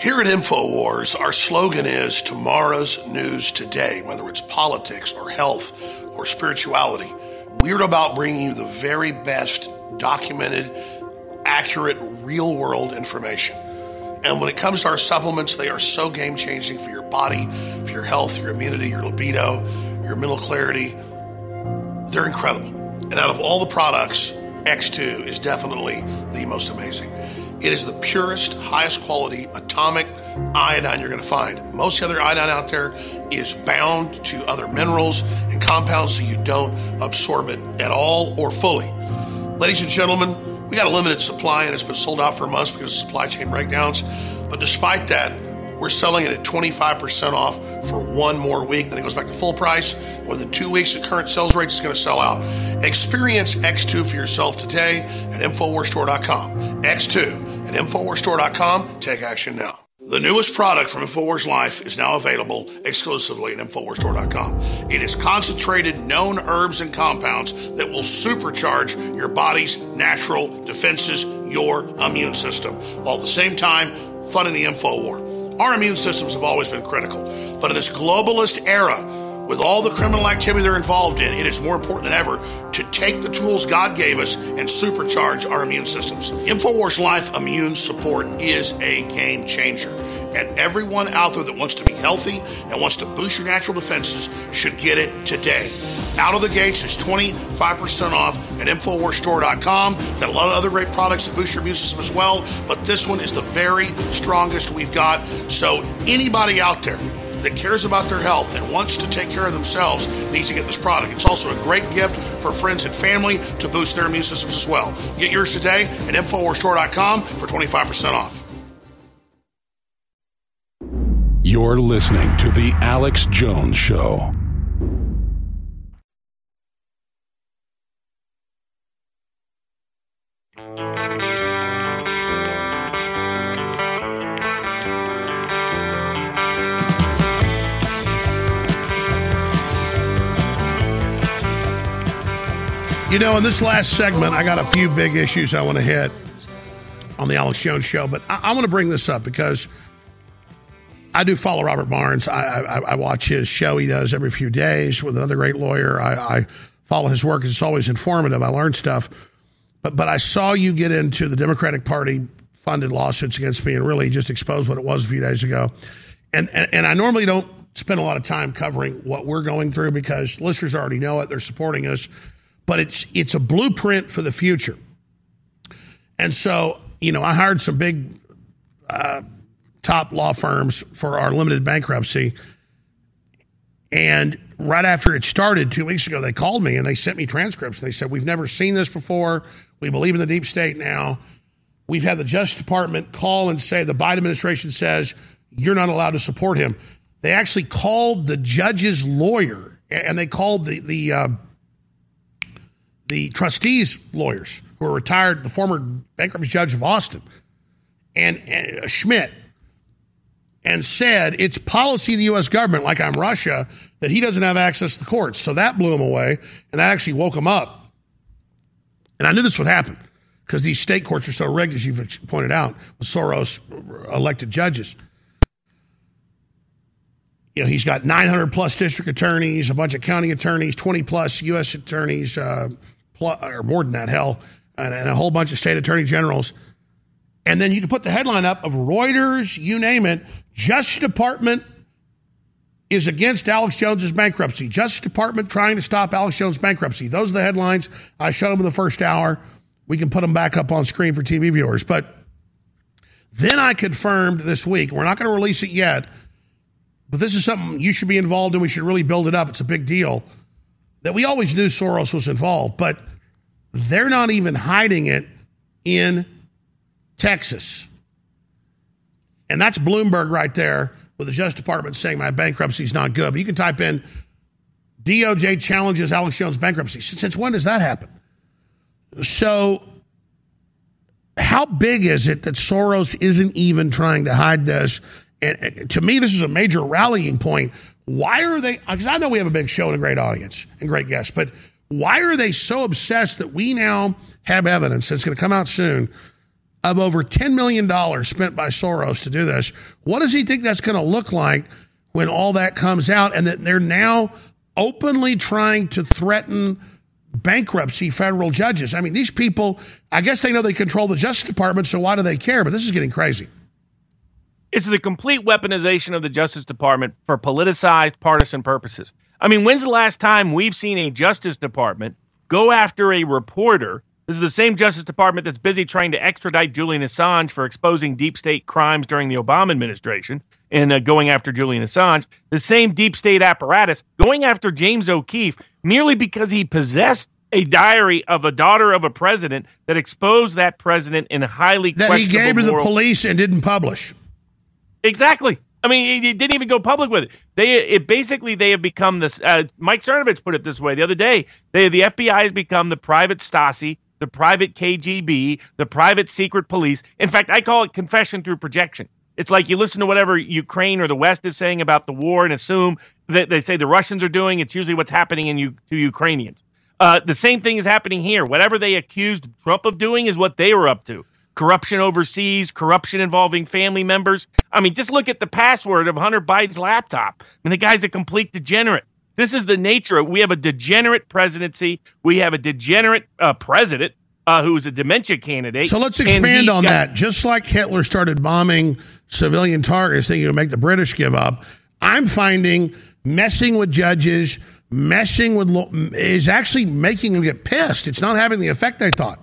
Here at InfoWars, our slogan is tomorrow's news today, whether it's politics or health or spirituality. We're about bringing you the very best documented, accurate, real world information. And when it comes to our supplements, they are so game changing for your body, for your health, your immunity, your libido, your mental clarity. They're incredible. And out of all the products, X2 is definitely the most amazing. It is the purest, highest quality atomic iodine you're going to find. Most other iodine out there is bound to other minerals and compounds so you don't absorb it at all or fully. Ladies and gentlemen, we got a limited supply and it's been sold out for months because of supply chain breakdowns. But despite that, we're selling it at 25% off for one more week. Then it goes back to full price. Within two weeks, the current sales rate is going to sell out. Experience X2 for yourself today at InfoWarsStore.com. X2 at InfoWarsStore.com. Take action now. The newest product from InfoWars Life is now available exclusively at InfoWarsStore.com. It is concentrated known herbs and compounds that will supercharge your body's natural defenses, your immune system, while at the same time funding the info war. Our immune systems have always been critical, but in this globalist era, with all the criminal activity they're involved in, it is more important than ever to take the tools God gave us and supercharge our immune systems. InfoWars Life Immune Support is a game changer. And everyone out there that wants to be healthy and wants to boost your natural defenses should get it today. Out of the gates is 25% off at InfoWarsStore.com. Got a lot of other great products that boost your immune system as well, but this one is the very strongest we've got. So, anybody out there that cares about their health and wants to take care of themselves needs to get this product. It's also a great gift for friends and family to boost their immune systems as well. Get yours today at InfoWarsStore.com for 25% off. You're listening to The Alex Jones Show. You know, in this last segment, I got a few big issues I want to hit on the Alex Jones show, but I, I want to bring this up because I do follow Robert Barnes. I, I, I, watch his show he does every few days with another great lawyer. I, I follow his work. It's always informative. I learn stuff. But, but I saw you get into the Democratic Party funded lawsuits against me and really just expose what it was a few days ago. And, and, and I normally don't spend a lot of time covering what we're going through because listeners already know it. They're supporting us but it's it's a blueprint for the future. And so, you know, I hired some big uh, top law firms for our limited bankruptcy. And right after it started two weeks ago, they called me and they sent me transcripts. And They said, We've never seen this before. We believe in the deep state now. We've had the Justice Department call and say the Biden administration says you're not allowed to support him. They actually called the judge's lawyer and they called the, the, uh, the trustees' lawyers who are retired, the former bankruptcy judge of Austin, and, and uh, Schmidt, and said it's policy of the U.S. government, like I'm Russia, that he doesn't have access to the courts. So that blew him away, and that actually woke him up. And I knew this would happen because these state courts are so rigged, as you've pointed out, with Soros elected judges. You know, he's got 900 plus district attorneys, a bunch of county attorneys, 20 plus U.S. attorneys, uh, plus, or more than that, hell, and, and a whole bunch of state attorney generals. And then you can put the headline up of Reuters, you name it. Justice Department is against Alex Jones's bankruptcy. Justice Department trying to stop Alex Jones' bankruptcy. Those are the headlines. I showed them in the first hour. We can put them back up on screen for TV viewers. But then I confirmed this week, we're not going to release it yet, but this is something you should be involved in. We should really build it up. It's a big deal. That we always knew Soros was involved, but they're not even hiding it in Texas. And that's Bloomberg right there with the Justice Department saying my bankruptcy is not good. But you can type in DOJ challenges Alex Jones bankruptcy. Since when does that happen? So, how big is it that Soros isn't even trying to hide this? And to me, this is a major rallying point. Why are they? Because I know we have a big show and a great audience and great guests, but why are they so obsessed that we now have evidence that's going to come out soon of over $10 million spent by Soros to do this? What does he think that's going to look like when all that comes out and that they're now openly trying to threaten bankruptcy federal judges? I mean, these people, I guess they know they control the Justice Department, so why do they care? But this is getting crazy. It's the complete weaponization of the Justice Department for politicized partisan purposes. I mean, when's the last time we've seen a Justice Department go after a reporter? This is the same Justice Department that's busy trying to extradite Julian Assange for exposing deep state crimes during the Obama administration and uh, going after Julian Assange. The same deep state apparatus going after James O'Keefe merely because he possessed a diary of a daughter of a president that exposed that president in highly that he gave to the police and didn't publish. Exactly. I mean, it didn't even go public with it. They it basically they have become this. Uh, Mike Cernovich put it this way the other day. They the FBI has become the private Stasi, the private KGB, the private secret police. In fact, I call it confession through projection. It's like you listen to whatever Ukraine or the West is saying about the war and assume that they say the Russians are doing. It's usually what's happening in you to Ukrainians. Uh, the same thing is happening here. Whatever they accused Trump of doing is what they were up to corruption overseas, corruption involving family members. I mean, just look at the password of Hunter Biden's laptop. I mean, the guy's a complete degenerate. This is the nature. Of we have a degenerate presidency. We have a degenerate uh, president uh, who's a dementia candidate. So let's expand on got- that. Just like Hitler started bombing civilian targets, thinking to make the British give up, I'm finding messing with judges, messing with lo- is actually making them get pissed. It's not having the effect they thought.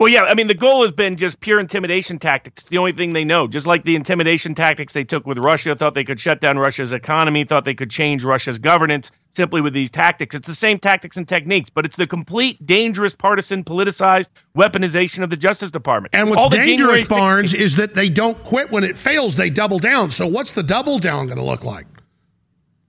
Well, yeah, I mean, the goal has been just pure intimidation tactics. It's the only thing they know. Just like the intimidation tactics they took with Russia, thought they could shut down Russia's economy, thought they could change Russia's governance simply with these tactics. It's the same tactics and techniques, but it's the complete dangerous, partisan, politicized weaponization of the Justice Department. And what's All dangerous, 6th Barnes, is that they don't quit when it fails; they double down. So, what's the double down going to look like?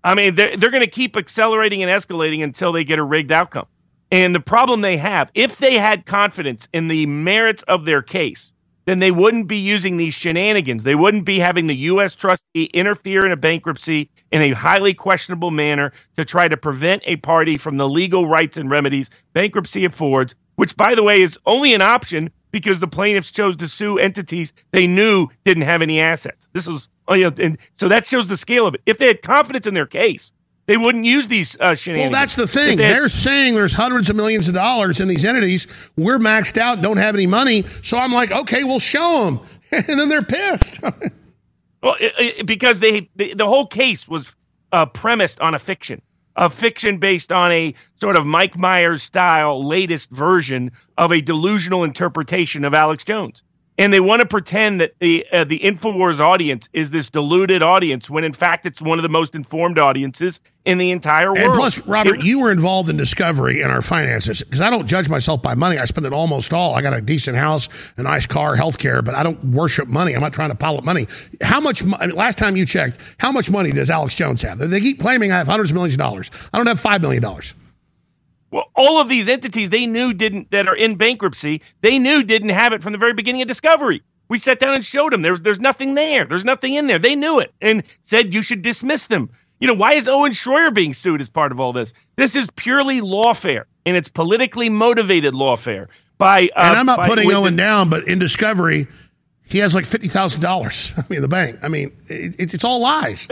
I mean, they're, they're going to keep accelerating and escalating until they get a rigged outcome. And the problem they have, if they had confidence in the merits of their case, then they wouldn't be using these shenanigans. They wouldn't be having the U.S. trustee interfere in a bankruptcy in a highly questionable manner to try to prevent a party from the legal rights and remedies bankruptcy affords, which, by the way, is only an option because the plaintiffs chose to sue entities they knew didn't have any assets. This is, you know, and so that shows the scale of it. If they had confidence in their case, they wouldn't use these uh, Well, that's the thing. They They're saying there's hundreds of millions of dollars in these entities. We're maxed out, don't have any money. So I'm like, okay, we'll show them, and then they're pissed. Well, it, it- because they the, the whole case was uh, premised on a fiction, a fiction based on a sort of Mike Myers style latest version of a delusional interpretation of Alex Jones. And they want to pretend that the uh, the Infowars audience is this deluded audience when in fact it's one of the most informed audiences in the entire world. And plus, Robert, It- you were involved in discovery and our finances because I don't judge myself by money. I spend it almost all. I got a decent house, a nice car, health care, but I don't worship money. I'm not trying to pile up money. How much? I mean, last time you checked, how much money does Alex Jones have? They keep claiming I have hundreds of millions of dollars. I don't have five million dollars. Well, all of these entities they knew didn't that are in bankruptcy, they knew didn't have it from the very beginning of discovery. We sat down and showed them there's there's nothing there. There's nothing in there. They knew it and said you should dismiss them. You know, why is Owen Shroyer being sued as part of all this? This is purely lawfare and it's politically motivated lawfare by uh, and I'm not by- putting Owen the- down, but in discovery, he has like fifty thousand dollars. I mean, the bank. I mean, it, it, it's all lies.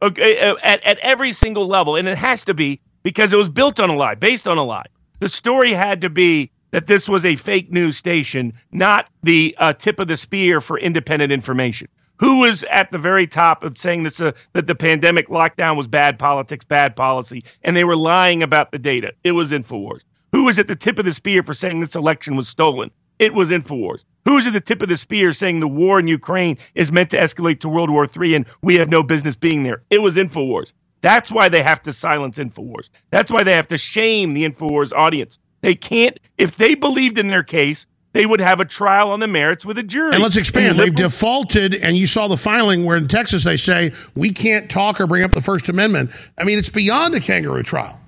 okay, uh, at, at every single level. And it has to be because it was built on a lie, based on a lie. The story had to be that this was a fake news station, not the uh, tip of the spear for independent information. Who was at the very top of saying this, uh, that the pandemic lockdown was bad politics, bad policy, and they were lying about the data? It was InfoWars. Who was at the tip of the spear for saying this election was stolen? It was InfoWars. Who was at the tip of the spear saying the war in Ukraine is meant to escalate to World War III and we have no business being there? It was InfoWars. That's why they have to silence InfoWars. That's why they have to shame the InfoWars audience. They can't, if they believed in their case, they would have a trial on the merits with a jury. And let's expand. And They've defaulted, and you saw the filing where in Texas they say we can't talk or bring up the First Amendment. I mean, it's beyond a kangaroo trial.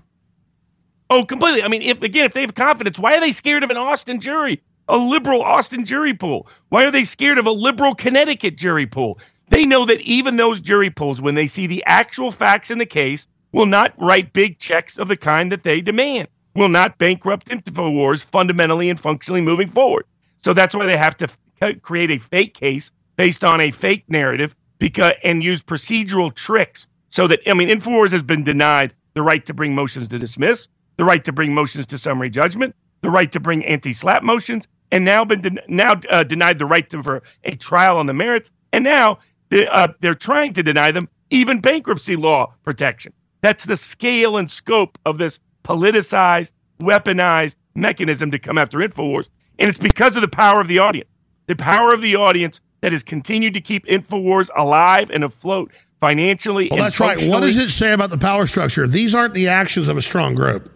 Oh, completely. I mean, if again, if they have confidence, why are they scared of an Austin jury, a liberal Austin jury pool? Why are they scared of a liberal Connecticut jury pool? They know that even those jury pools, when they see the actual facts in the case, will not write big checks of the kind that they demand, will not bankrupt InfoWars fundamentally and functionally moving forward. So that's why they have to f- create a fake case based on a fake narrative because and use procedural tricks so that I mean InfoWars has been denied the right to bring motions to dismiss, the right to bring motions to summary judgment, the right to bring anti-SLAPP motions, and now been now uh, denied the right to for a trial on the merits, and now they, uh, they're trying to deny them even bankruptcy law protection. That's the scale and scope of this politicized, weaponized mechanism to come after Infowars, and it's because of the power of the audience, the power of the audience that has continued to keep Infowars alive and afloat financially. Well, and that's right. What does it say about the power structure? These aren't the actions of a strong group.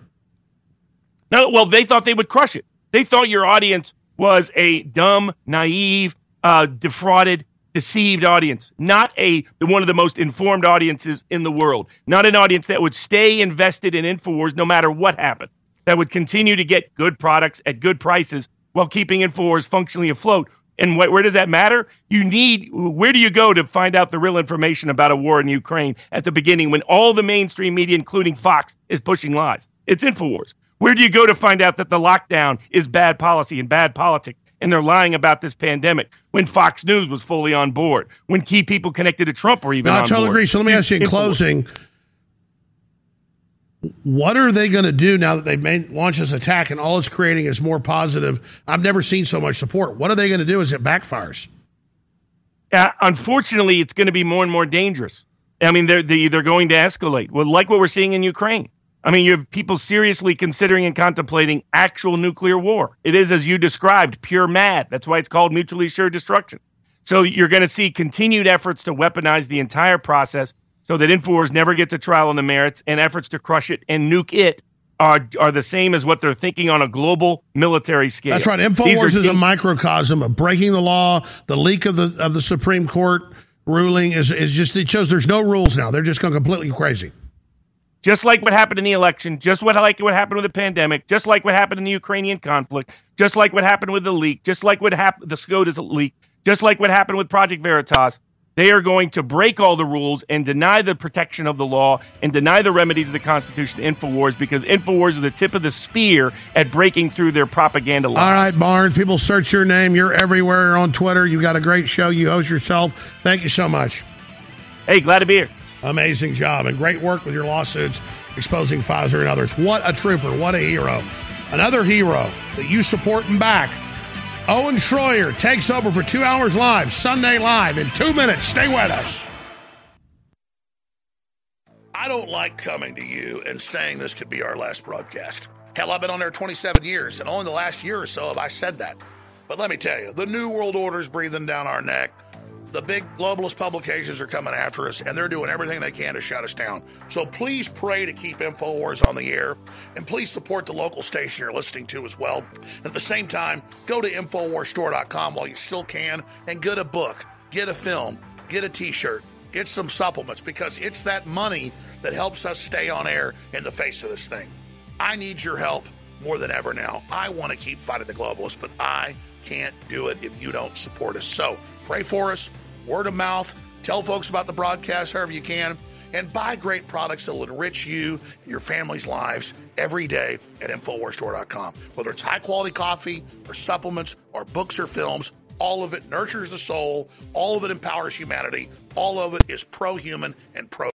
No, well, they thought they would crush it. They thought your audience was a dumb, naive, uh, defrauded, deceived audience, not a one of the most informed audiences in the world. Not an audience that would stay invested in Infowars no matter what happened. That would continue to get good products at good prices while keeping Infowars functionally afloat. And wh- where does that matter? You need where do you go to find out the real information about a war in Ukraine at the beginning when all the mainstream media, including Fox, is pushing lies? It's Infowars. Where do you go to find out that the lockdown is bad policy and bad politics and they're lying about this pandemic when Fox News was fully on board, when key people connected to Trump were even No, I totally board? agree. So let me ask you in closing what are they going to do now that they've made, launched this attack and all it's creating is more positive? I've never seen so much support. What are they going to do as it backfires? Uh, unfortunately, it's going to be more and more dangerous. I mean, they're they're going to escalate. Well, like what we're seeing in Ukraine. I mean, you have people seriously considering and contemplating actual nuclear war. It is, as you described, pure mad. That's why it's called mutually assured destruction. So you're going to see continued efforts to weaponize the entire process so that InfoWars never gets a trial on the merits and efforts to crush it and nuke it are, are the same as what they're thinking on a global military scale. That's right. InfoWars is a microcosm of breaking the law. The leak of the of the Supreme Court ruling is is just it shows there's no rules now. They're just going completely crazy. Just like what happened in the election, just what like what happened with the pandemic, just like what happened in the Ukrainian conflict, just like what happened with the leak, just like what happened the SCOTUS leak, just like what happened with Project Veritas. They are going to break all the rules and deny the protection of the law and deny the remedies of the Constitution to InfoWars because InfoWars is the tip of the spear at breaking through their propaganda. All right, Barnes. People search your name. You're everywhere You're on Twitter. You've got a great show. You host yourself. Thank you so much. Hey, glad to be here. Amazing job and great work with your lawsuits exposing Pfizer and others. What a trooper. What a hero. Another hero that you support and back. Owen Shroyer takes over for two hours live, Sunday live in two minutes. Stay with us. I don't like coming to you and saying this could be our last broadcast. Hell, I've been on there 27 years, and only the last year or so have I said that. But let me tell you, the New World Order is breathing down our neck. The big globalist publications are coming after us, and they're doing everything they can to shut us down. So please pray to keep InfoWars on the air, and please support the local station you're listening to as well. At the same time, go to InfoWarsStore.com while you still can and get a book, get a film, get a t shirt, get some supplements, because it's that money that helps us stay on air in the face of this thing. I need your help more than ever now. I want to keep fighting the globalists, but I can't do it if you don't support us. So pray for us, word of mouth, tell folks about the broadcast however you can, and buy great products that will enrich you and your family's lives every day at InfoWarsStore.com. Whether it's high quality coffee or supplements or books or films, all of it nurtures the soul, all of it empowers humanity, all of it is pro human and pro